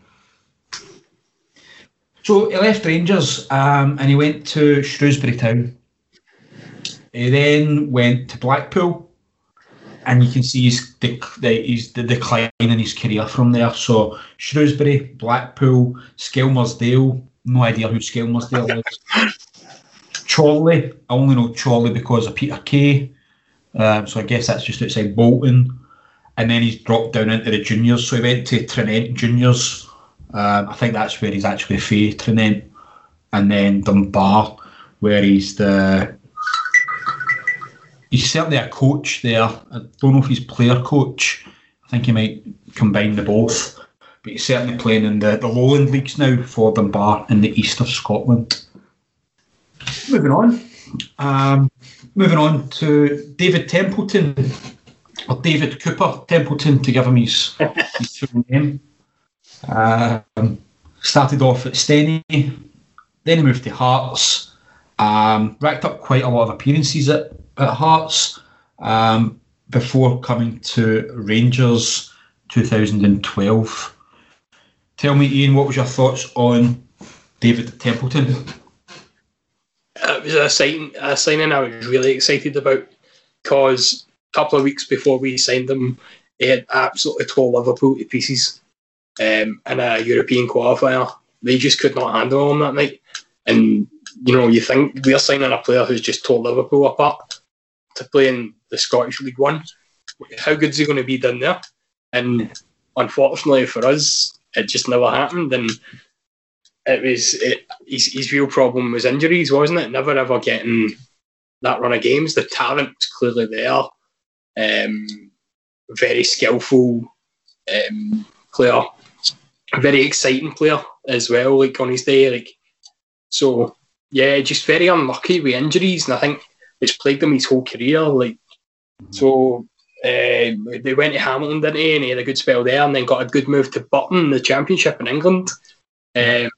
Speaker 2: So he left Rangers um, and he went to Shrewsbury Town. He then went to Blackpool, and you can see he's the, he's the decline in his career from there. So Shrewsbury, Blackpool, Skelmersdale. No idea who Skelmersdale is. *laughs* Chorley, I only know Chorley because of Peter Kay. Um, so I guess that's just outside Bolton. And then he's dropped down into the juniors. So he went to Tranent Juniors. Um, I think that's where he's actually Fay Tranent. And then Dunbar, where he's the. He's certainly a coach there. I don't know if he's player coach. I think he might combine the both. But he's certainly playing in the, the lowland leagues now for Dunbar in the east of Scotland. Moving on. Um, moving on to David Templeton, or David Cooper Templeton, to give him his, *laughs* his full name. Um, started off at Stenny, then he moved to Hearts. Um, racked up quite a lot of appearances at, at Hearts um, before coming to Rangers 2012. Tell me, Ian, what was your thoughts on David Templeton?
Speaker 3: it was a, sign, a signing I was really excited about because a couple of weeks before we signed him, he had absolutely tore Liverpool to pieces um, in a European qualifier. They just could not handle him that night. And, you know, you think we're signing a player who's just tore Liverpool apart to play in the Scottish League One. How good is he going to be down there? And unfortunately for us, it just never happened. And it was it, his, his real problem was injuries, wasn't it? Never ever getting that run of games. The talent was clearly there. Um, very skillful um, player, very exciting player as well. Like on his day, like so, yeah, just very unlucky with injuries, and I think it's plagued him his whole career. Like so, uh, they went to Hamilton, didn't he? And he had a good spell there, and then got a good move to Burton, the Championship in England. Um,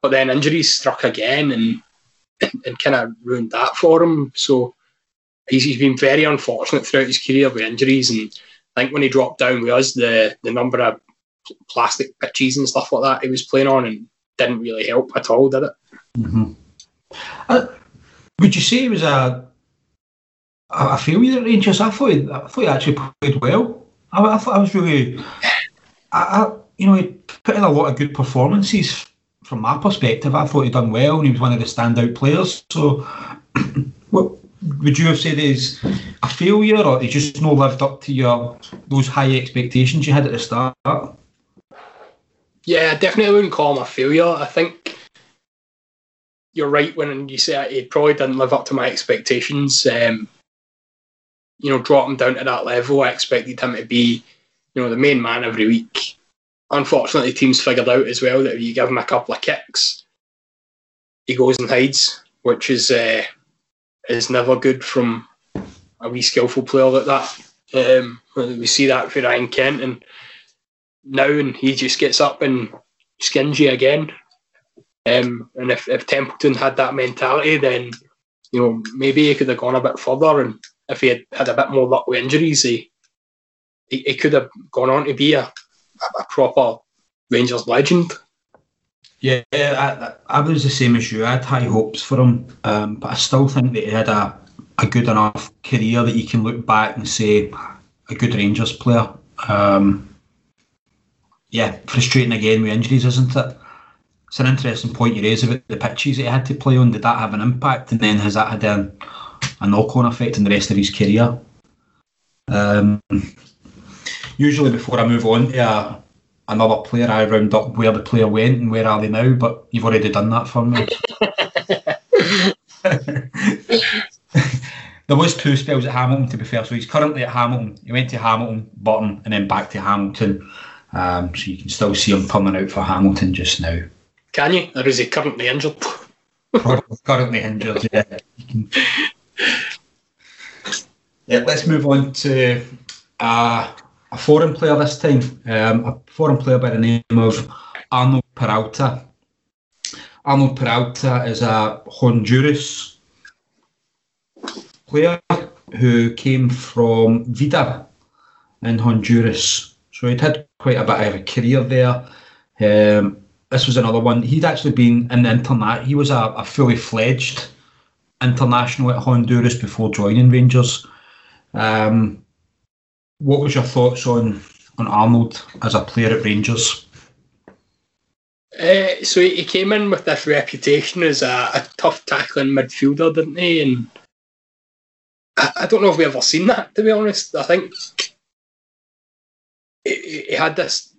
Speaker 3: but then injuries struck again and *coughs* and, and kind of ruined that for him. So he's, he's been very unfortunate throughout his career with injuries, and I think when he dropped down with us, the the number of plastic pitches and stuff like that he was playing on and didn't really help at all, did it?
Speaker 2: Mm-hmm. Uh, would you say he was a a failure at Rangers? I thought he, I thought he actually played well. I, I thought I was really, I, I, you know, he put in a lot of good performances. From my perspective, I thought he'd done well, and he was one of the standout players. So, *clears throat* what would you have said is a failure, or he just not lived up to your those high expectations you had at the start?
Speaker 3: Yeah, definitely wouldn't call him a failure. I think you're right when you say he probably didn't live up to my expectations. Um, you know, drop him down to that level. I expected him to be, you know, the main man every week. Unfortunately, teams figured out as well that if you give him a couple of kicks, he goes and hides, which is uh, is never good from a wee skillful player like that. Um, we see that for Ryan Kent, and now and he just gets up and skins you again. Um, and if, if Templeton had that mentality, then you know maybe he could have gone a bit further. And if he had had a bit more luck with injuries, he he, he could have gone on to be a, a proper Rangers legend.
Speaker 2: Yeah, I, I was the same as you. I had high hopes for him, um, but I still think that he had a, a good enough career that you can look back and say a good Rangers player. Um, yeah, frustrating again with injuries, isn't it? It's an interesting point you raise about the pitches that he had to play on. Did that have an impact, and then has that had a, a knock-on effect in the rest of his career? Um, usually, before I move on to a, another player, I round up where the player went and where are they now. But you've already done that for me. *laughs* there was two spells at Hamilton, to be fair. So he's currently at Hamilton. He went to Hamilton, Burton, and then back to Hamilton. Um, so you can still see him coming out for Hamilton just now.
Speaker 3: Can you? Or is he currently injured?
Speaker 2: currently injured, yeah. yeah, let's move on to a foreign player this time. Um, a foreign player by the name of Arnold Peralta. Arnold Peralta is a Honduras player who came from Vida in Honduras. So he'd had quite a bit of a career there. Um, this was another one. He'd actually been in the internet. He was a, a, fully fledged international at Honduras before joining Rangers. Um, what was your thoughts on on Arnold as a player at Rangers?
Speaker 3: Uh, so he came in with this reputation as a, a tough tackling midfielder, didn't he? And I, I, don't know if we ever seen that. To be honest, I think he, he had this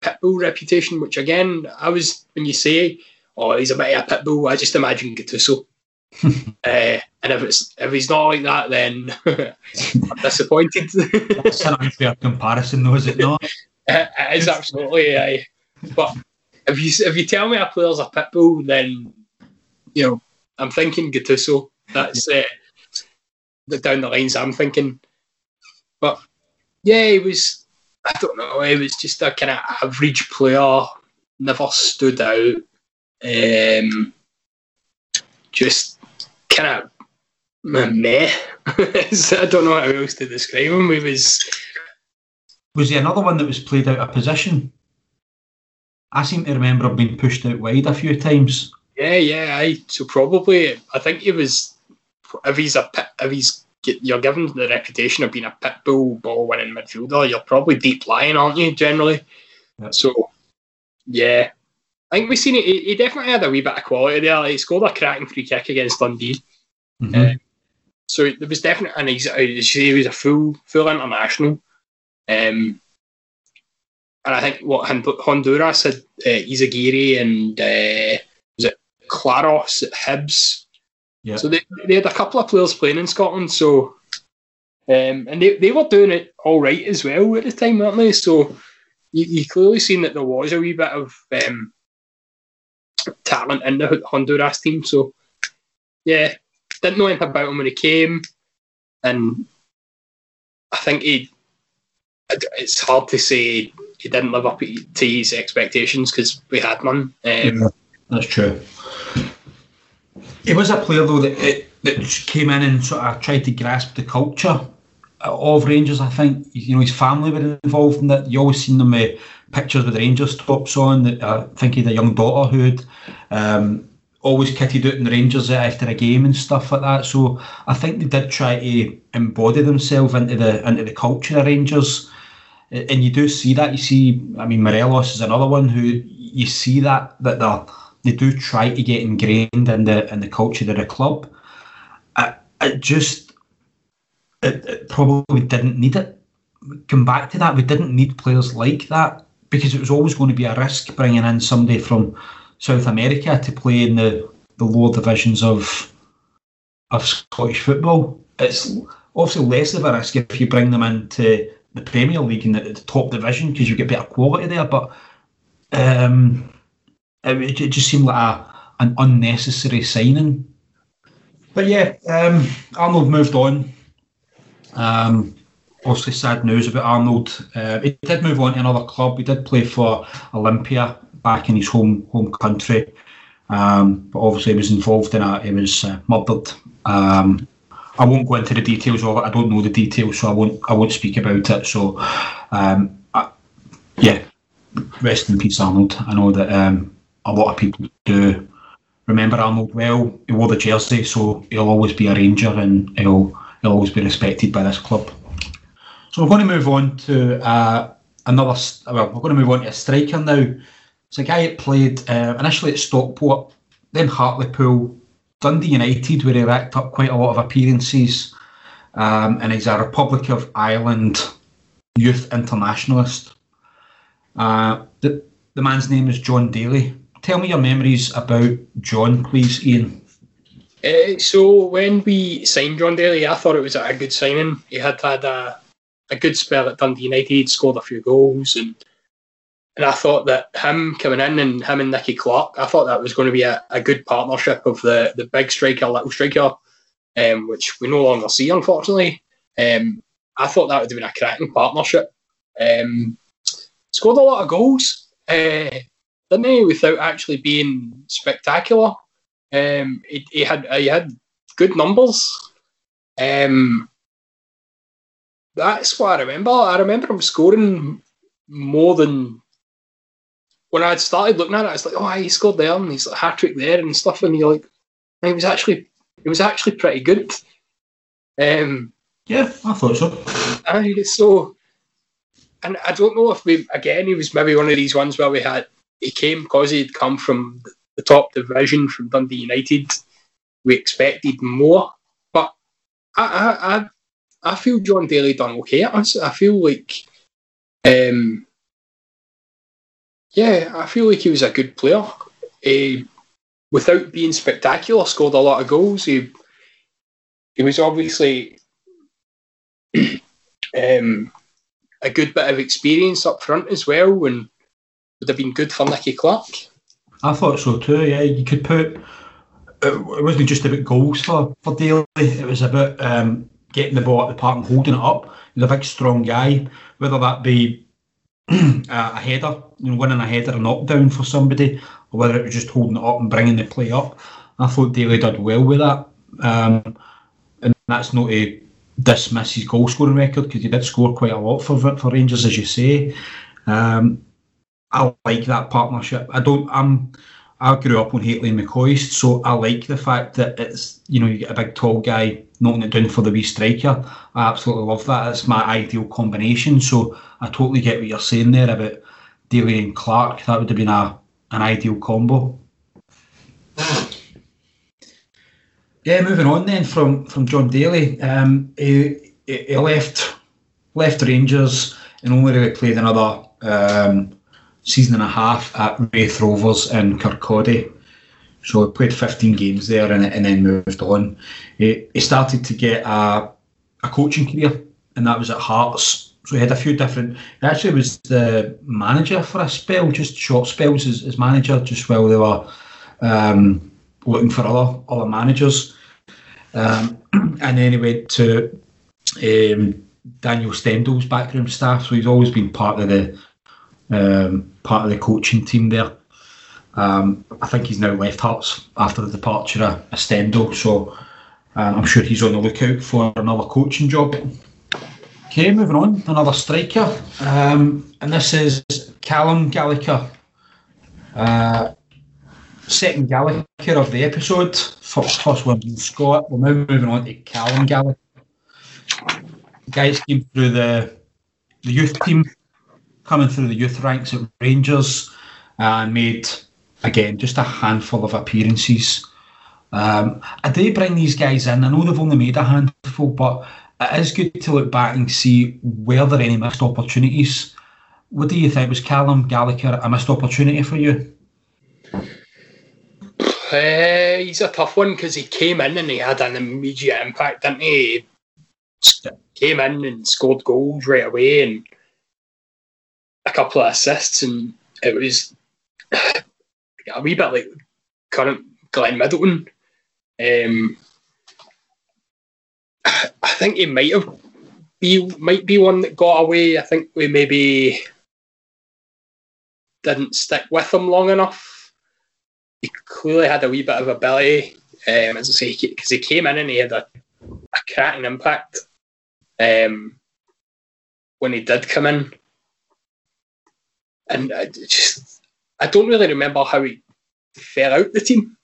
Speaker 3: pitbull reputation, which again, I was when you say, "Oh, he's a bit of a pitbull," I just imagine Gattuso. uh, *laughs* and if it's if he's not like that, then *laughs* I'm disappointed.
Speaker 2: That's an unfair comparison, though, is it not? *laughs*
Speaker 3: it is absolutely. But if you if you tell me a player's a pitbull, then you know I'm thinking Gattuso. That's uh, the down the lines I'm thinking. But yeah, he was I don't know. He was just a kind of average player. Never stood out. Um, just kind of meh. *laughs* I don't know how else to describe him. He was.
Speaker 2: Was he another one that was played out of position? I seem to remember him being pushed out wide a few times.
Speaker 3: Yeah, yeah. I so probably I think he was. If he's a if he's you're given the reputation of being a pit bull ball winning midfielder, you're probably deep lying, aren't you, generally? Yep. So, yeah. I think we've seen it. He definitely had a wee bit of quality there. He scored a cracking free kick against Dundee. Mm-hmm. Uh, so there was definitely, and he's, he was a full full international. Um, and I think what Honduras had uh, Izaguirre and uh, was it Claros at Hibs
Speaker 2: yeah.
Speaker 3: So they, they had a couple of players playing in Scotland, so um, and they, they were doing it all right as well at the time, weren't they? So you, you clearly seen that there was a wee bit of um, talent in the Honduras team. So yeah, didn't know anything about him when he came, and I think he. It's hard to say he didn't live up to his expectations because we had none. Um, yeah.
Speaker 2: that's true. He was a player though that, eh, that came in and sort of tried to grasp the culture uh, of Rangers. I think you know his family were involved in that. You always seen them with pictures with the Rangers tops on. That uh, I think he had a young daughter who had um, always kitted out in the Rangers eh, after a game and stuff like that. So I think they did try to embody themselves into the into the culture of Rangers. And you do see that. You see, I mean, Morelos is another one who you see that that they they do try to get ingrained in the in the culture of the club. I, it just it, it probably didn't need it. Come back to that, we didn't need players like that because it was always going to be a risk bringing in somebody from South America to play in the, the lower divisions of of Scottish football. It's obviously less of a risk if you bring them into the Premier League in the, the top division because you get better quality there. But um, it, it, just seemed like a, an unnecessary signing. But yeah, um, Arnold moved on. Um, obviously, sad news about Arnold. Uh, he did move on to another club. He did play for Olimpia back in his home home country. Um, but obviously, he was involved in a He was uh, murdered. Um, I won't go into the details of it. I don't know the details, so I won't. I won't speak about it. So, um, I, yeah, rest in peace, Arnold. I know that um, a lot of people do remember Arnold well. He wore the jersey, so he'll always be a Ranger, and he'll he'll always be respected by this club. So we're going to move on to uh, another. Well, we're going to move on to a striker now. It's a guy that played uh, initially at Stockport, then Hartlepool, Dundee United, where he racked up quite a lot of appearances, um, and he's a Republic of Ireland youth internationalist. Uh, the, the man's name is John Daly. Tell me your memories about John, please, Ian.
Speaker 3: Uh, so when we signed John Daly, I thought it was a good signing. He had had a, a good spell at Dundee United, He'd scored a few goals, and and I thought that him coming in and him and Nicky Clark, I thought that was going to be a, a good partnership of the, the big striker, little striker, um, which we no longer see, unfortunately. Um, I thought that would have been a cracking partnership. Um, scored a lot of goals, uh, didn't he, without actually being spectacular. Um, he, he, had he had good numbers. Um, that's what I remember. I remember him scoring more than when I started looking at it, it's like, oh, he scored there and he's like hat trick there and stuff, and you're like, it was actually, it was actually pretty good. Um,
Speaker 2: yeah, I thought so.
Speaker 3: Uh, so, and I don't know if we again he was maybe one of these ones where we had he came because he'd come from the top division from Dundee United. We expected more, but I I I, feel John Daly done okay. I, feel like um, yeah, I feel like he was a good player. He, without being spectacular, scored a lot of goals. He he was obviously *clears throat* um, a good bit of experience up front as well, and would have been good for Nicky Clark.
Speaker 2: I thought so too. Yeah, you could put. It wasn't just about goals for for Daly. It was about um, getting the ball at the park and holding it up. He's a big, strong guy. Whether that be *clears throat* a header, you know, winning a header or knockdown for somebody, or whether it was just holding it up and bringing the play up. I thought Daly did well with that. Um, and that's not to dismiss his goal scoring record because he did score quite a lot for for Rangers, as you say. Um, I like that partnership. I don't. I'm. I grew up on Hateley and McCoist, so I like the fact that it's you know you get a big tall guy knocking it down for the wee striker. I absolutely love that. It's my ideal combination. So I totally get what you're saying there about Daly and Clark. That would have been a an ideal combo. Yeah, moving on then from from John Daly. Um, he, he left left Rangers and only really played another um, season and a half at Raith Rovers in Kirkcaldy. So he played 15 games there and, and then moved on. He, he started to get a, a coaching career, and that was at Hearts. So he had a few different. He actually was the manager for a spell, just short spells as, as manager, just while they were um, looking for other other managers. Um, *clears throat* and then he went to um, Daniel Stendel's backroom staff, so he's always been part of the um, part of the coaching team there. Um, I think he's now left Hearts after the departure of Stendel, so um, I'm sure he's on the lookout for another coaching job. Okay, moving on, another striker, um, and this is Callum Gallagher. Uh, second Gallagher of the episode. First, first one being Scott. We're now moving on to Callum Gallagher. The guys came through the the youth team, coming through the youth ranks at Rangers, and made again just a handful of appearances. Um, I do bring these guys in. I know they've only made a handful, but it is good to look back and see were there any missed opportunities. What do you think? Was Callum Gallagher a missed opportunity for you?
Speaker 3: Uh, he's a tough one because he came in and he had an immediate impact, didn't he? he? Came in and scored goals right away and a couple of assists, and it was *sighs* a wee bit like current Glenn Middleton. Um, *sighs* I think he might have be might be one that got away. I think we maybe didn't stick with him long enough. He clearly had a wee bit of ability, um, as I say, because he came in and he had a, a cracking impact um, when he did come in. And I just, I don't really remember how he fell out the team.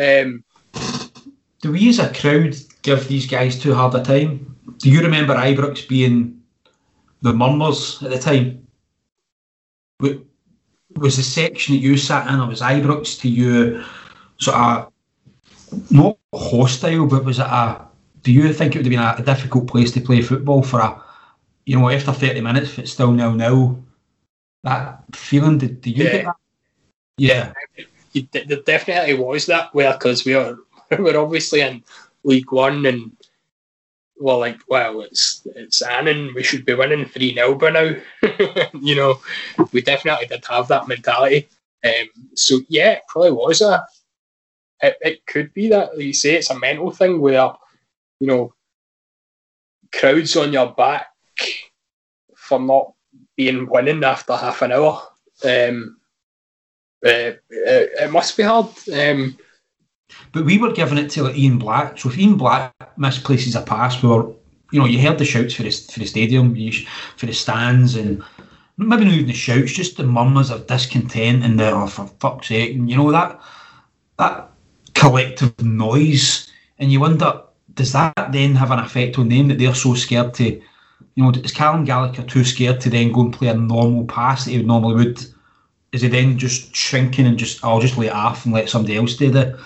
Speaker 3: Um,
Speaker 2: Do we as a crowd give these guys too hard a time? Do you remember Ibrox being the murmurs at the time? Was the section that you sat in, or was Ibrox to you sort of not hostile, but was it a? Do you think it would have been a, a difficult place to play football for a, you know, after thirty minutes, if it's still nil nil, that feeling? Did, did you
Speaker 3: Yeah.
Speaker 2: get that? Yeah.
Speaker 3: you- there definitely was that where because we are *laughs* we're obviously in League One and well like well it's it's Annan we should be winning three 0 by now *laughs* you know we definitely did have that mentality um, so yeah it probably was a it, it could be that like you say it's a mental thing where you know crowds on your back for not being winning after half an hour um, uh, it, it must be hard. Um,
Speaker 2: But we were giving it to like Ian Black. So if Ian Black misplaces a pass, we were, you know, you heard the shouts for the, for the stadium, for the stands, and maybe not even the shouts, just the murmurs of discontent and the, oh, for fuck's sake, and you know, that, that collective noise. And you wonder, does that then have an effect on them that they're so scared to, you know, is Callum Gallagher too scared to then go and play a normal pass that he would normally would? Is he then just shrinking and just, I'll just lay it off and let somebody else do the,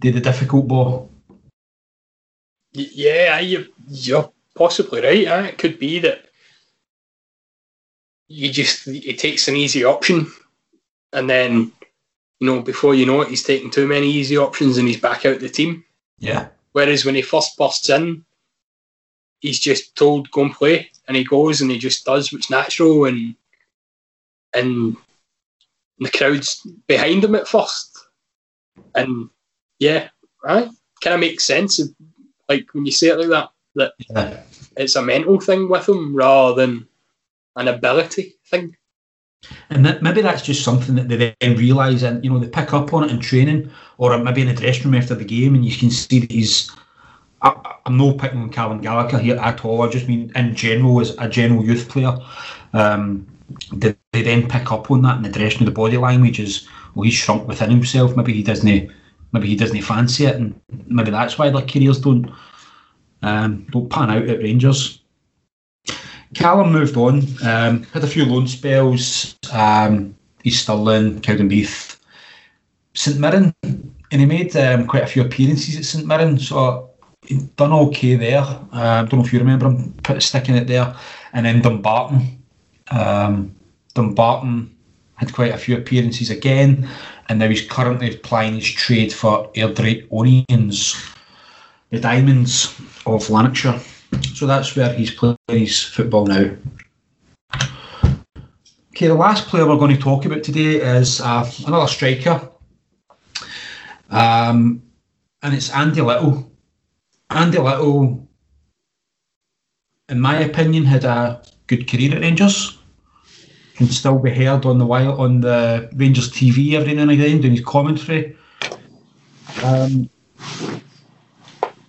Speaker 2: do the difficult ball?
Speaker 3: yeah, you, you're possibly right. eh? It could be that you just it takes an easy option, and then you know before you know it, he's taking too many easy options and he's back out the team.
Speaker 2: Yeah.
Speaker 3: Whereas when he first bursts in, he's just told go and play, and he goes and he just does what's natural, and and the crowd's behind him at first, and yeah, right, kind of makes sense. Of, like when you say it like that, that
Speaker 2: Yeah.
Speaker 3: it's a mental thing with him rather than an ability thing.
Speaker 2: And that, maybe that's just something that they then realise and, you know, they pick up on it in training or maybe in the dressing room after the game and you can see that he's. I, I'm not picking on Callum Gallagher here at all. I just mean in general as a general youth player. Um, they, they then pick up on that in the dressing room, the body language is, well, he's shrunk within himself. Maybe he doesn't. Maybe he doesn't fancy it, and maybe that's why their careers don't um, don't pan out at Rangers. Callum moved on, um, had a few loan spells. Um, he's still in Cowdenbeath, St Mirren, and he made um, quite a few appearances at St Mirren, so done okay there. Um, don't know if you remember him put, sticking it there, and then Dumbarton. Um, Dumbarton had quite a few appearances again, and now he's currently applying his trade for Airdrieonians, the Diamonds of Lanarkshire. So that's where he's playing his football now. Okay, the last player we're going to talk about today is uh, another striker, um, and it's Andy Little. Andy Little, in my opinion, had a good career at Rangers. can still be heard on the wild on the Rangers TV every now and again doing his commentary. Um,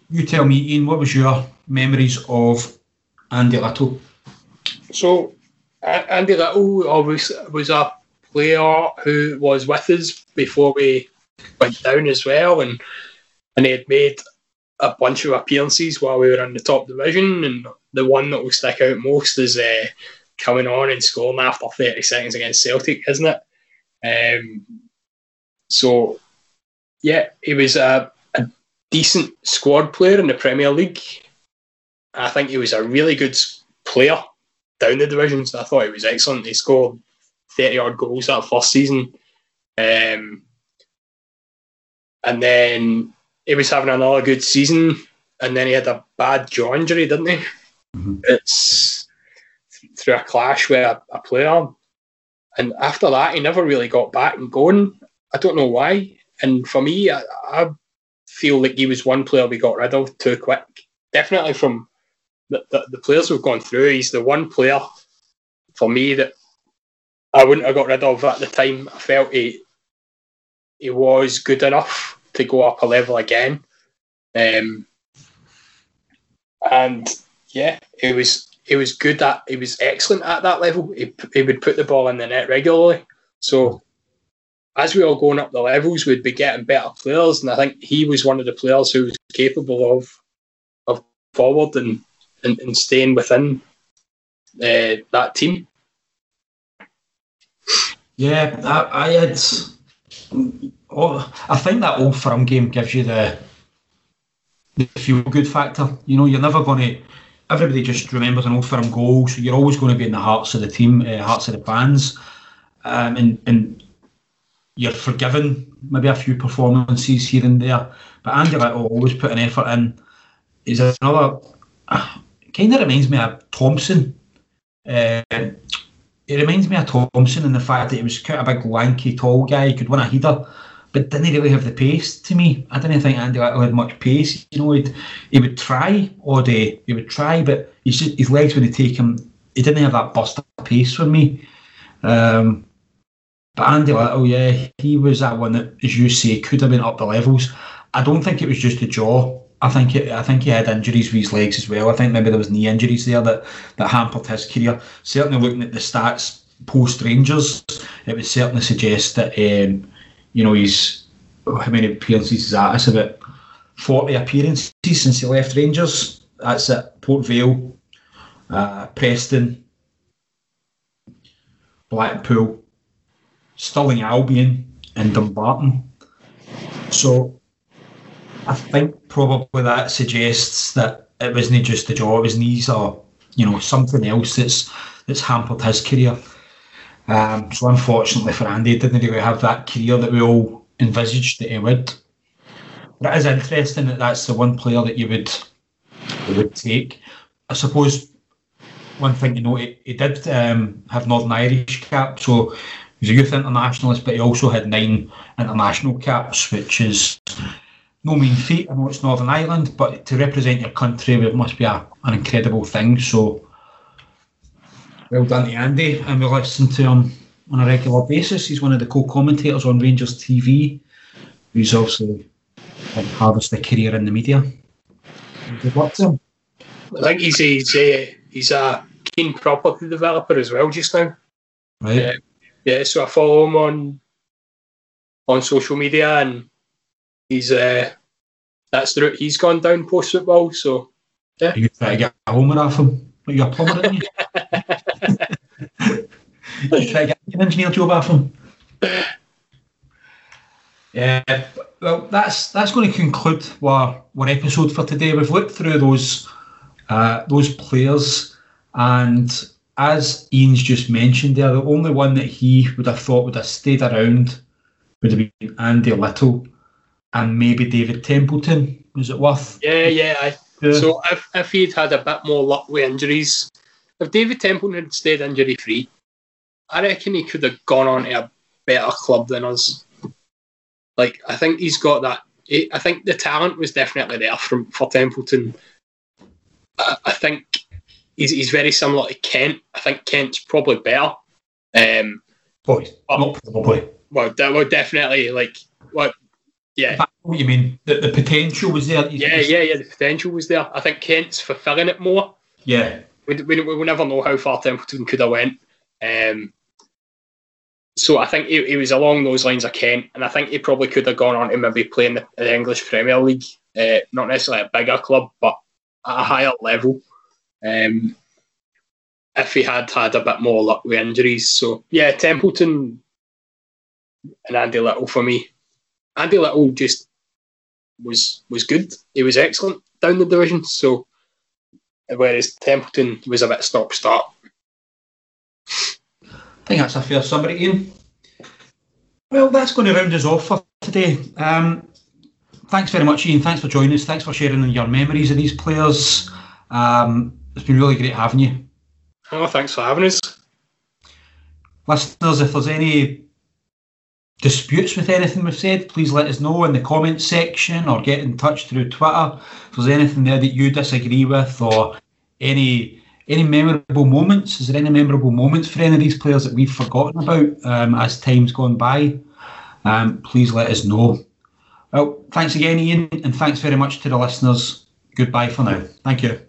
Speaker 2: you tell me, Ian, what was your memories of Andy Little?
Speaker 3: So, Andy Little was a player who was with us before we went down as well, and and he had made a bunch of appearances while we were in the top division, and the one that will stick out most is uh, coming on and scoring after 30 seconds against Celtic, isn't it? Um, so, yeah, he was a, a decent squad player in the Premier League. I think he was a really good player down the divisions. I thought he was excellent. He scored 30 odd goals that first season. Um, and then he was having another good season, and then he had a bad jaw injury, didn't he? Mm-hmm. It's through a clash with a, a, player, and after that, he never really got back and going. I don't know why. And for me, I, I feel like he was one player we got rid of too quick. Definitely from the, the, the players we've gone through, he's the one player for me that I wouldn't have got rid of at the time. I felt he he was good enough to go up a level again. Um, and yeah, it was it was good that he was excellent at that level. He, he would put the ball in the net regularly. So as we were going up the levels, we'd be getting better players, and I think he was one of the players who was capable of of forward and and, and staying within uh, that team.
Speaker 2: Yeah, I, I had. I think that old firm game gives you the the feel good factor. You know, you're never going to. Everybody just remembers an old firm goal, so you're always going to be in the hearts of the team, uh, hearts of the fans, um, and and you're forgiven maybe a few performances here and there. But Andy will always put an effort in. Is another *sighs* uh, kind of reminds me of Thompson. Uh, it reminds me of Thompson in the fact that he was quite a big, lanky, tall guy. He could win a header, but didn't really have the pace to me. I didn't think Andy Little had much pace. You know, he'd, he would try all day. He would try, but his, his legs wouldn't take him. He didn't have that burst of pace for me. Um, but Andy Little, yeah, he was that one that, as you say, could have been up the levels. I don't think it was just the jaw. I think it, I think he had injuries with his legs as well. I think maybe there was knee injuries there that, that hampered his career. Certainly looking at the stats post Rangers, it would certainly suggest that um, you know he's how many appearances is that? It's about forty appearances since he left Rangers. That's at Port Vale, uh, Preston, Blackpool, Stirling Albion, and Dumbarton. So I think probably that suggests that it wasn't just the jaw, it was knees or you know something else that's that's hampered his career. Um, so unfortunately for Andy, didn't really have that career that we all envisaged that he would. But it is interesting that that's the one player that you would you would take. I suppose one thing you know, he, he did um, have Northern Irish cap, so he's a youth internationalist, but he also had nine international caps, which is no mean feat. I know it's Northern Ireland, but to represent your country, it must be a, an incredible thing. So, well done to Andy, and we listen to him on a regular basis. He's one of the co-commentators on Rangers TV. He's also harvested a career in the media. Good luck to him.
Speaker 3: I think he's a, he's a, he's a keen property developer as well just now.
Speaker 2: Right.
Speaker 3: Yeah, yeah. So I follow him on on social media and he's uh, that's the route he's gone down post football. So
Speaker 2: yeah, you try to get a homer off him. You're a plumber, didn't you? you try to get an engineer job off him. Yeah, well, that's that's going to conclude our, our episode for today. We've looked through those uh, those players, and as Ian's just mentioned there, the only one that he would have thought would have stayed around would have been Andy Little and maybe David Templeton. Was it worth?
Speaker 3: Yeah, yeah. I, yeah. So if, if he'd had a bit more luck with injuries, if David Templeton had stayed injury free, I reckon he could have gone on to a better club than us. Like I think he's got that. I think the talent was definitely there from for Templeton. I, I think he's, he's very similar to Kent. I think Kent's probably better Um,
Speaker 2: Boys, not probably.
Speaker 3: Well, that would definitely like what. Yeah.
Speaker 2: What you mean? The, the potential was there.
Speaker 3: Yeah, yeah, yeah. The potential was there. I think Kent's fulfilling it more.
Speaker 2: Yeah.
Speaker 3: We, we, we never know how far Templeton could have went. Um, so I think he, he, was along those lines of Kent, and I think he probably could have gone on to maybe play in the, the English Premier League, uh, not necessarily a bigger club, but at a higher level. Um, if he had had a bit more luck with injuries, so yeah, Templeton and Andy Little for me. Andy Little just was was good. He was excellent down the division. So whereas Templeton was a bit stop start.
Speaker 2: I think that's a fair summary, Iain. Well, that's going to round us off for today. Um, thanks very much, Iain. Thanks for joining us. Thanks for sharing your memories of these players. Um, it's been really great having you.
Speaker 3: Oh, thanks for having us.
Speaker 2: Listeners, if there's any disputes with anything we've said, please let us know in the comments section or get in touch through Twitter. If there's anything there that you disagree with or any any memorable moments, is there any memorable moments for any of these players that we've forgotten about um, as time's gone by? Um, please let us know. Well, thanks again, Iain, and thanks very much to the listeners. Goodbye for now. Thank you.